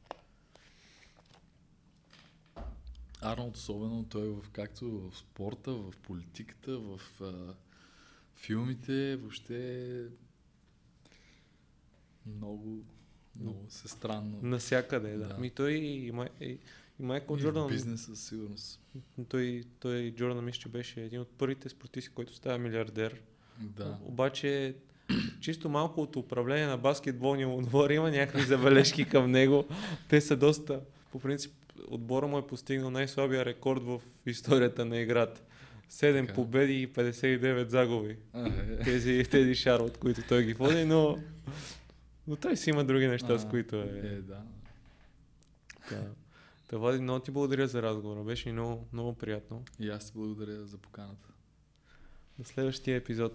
Арнолд особено, той е в, както в спорта, в политиката, в а, филмите, въобще много, много се странно. Насякъде, да. Да. Ми той и, Май, и, и Майкъл И в бизнеса сигурност. той, той Джордан мисля, че беше един от първите спортисти, който става милиардер. Да. Обаче, чисто малко от управление на баскетболния отбор има някакви забележки към него. Те са доста, по принцип, отбора му е постигнал най-слабия рекорд в историята на играта. 7 Така. победи и 59 загуби. А, е. Тези, тези Шарлот, които той ги води, но, но той си има други неща, с А, които е. Е, да. Да. Та, Влади, много ти благодаря за разговора. Беше много, много приятно. И аз ти благодаря за поканата. На следващия епизод.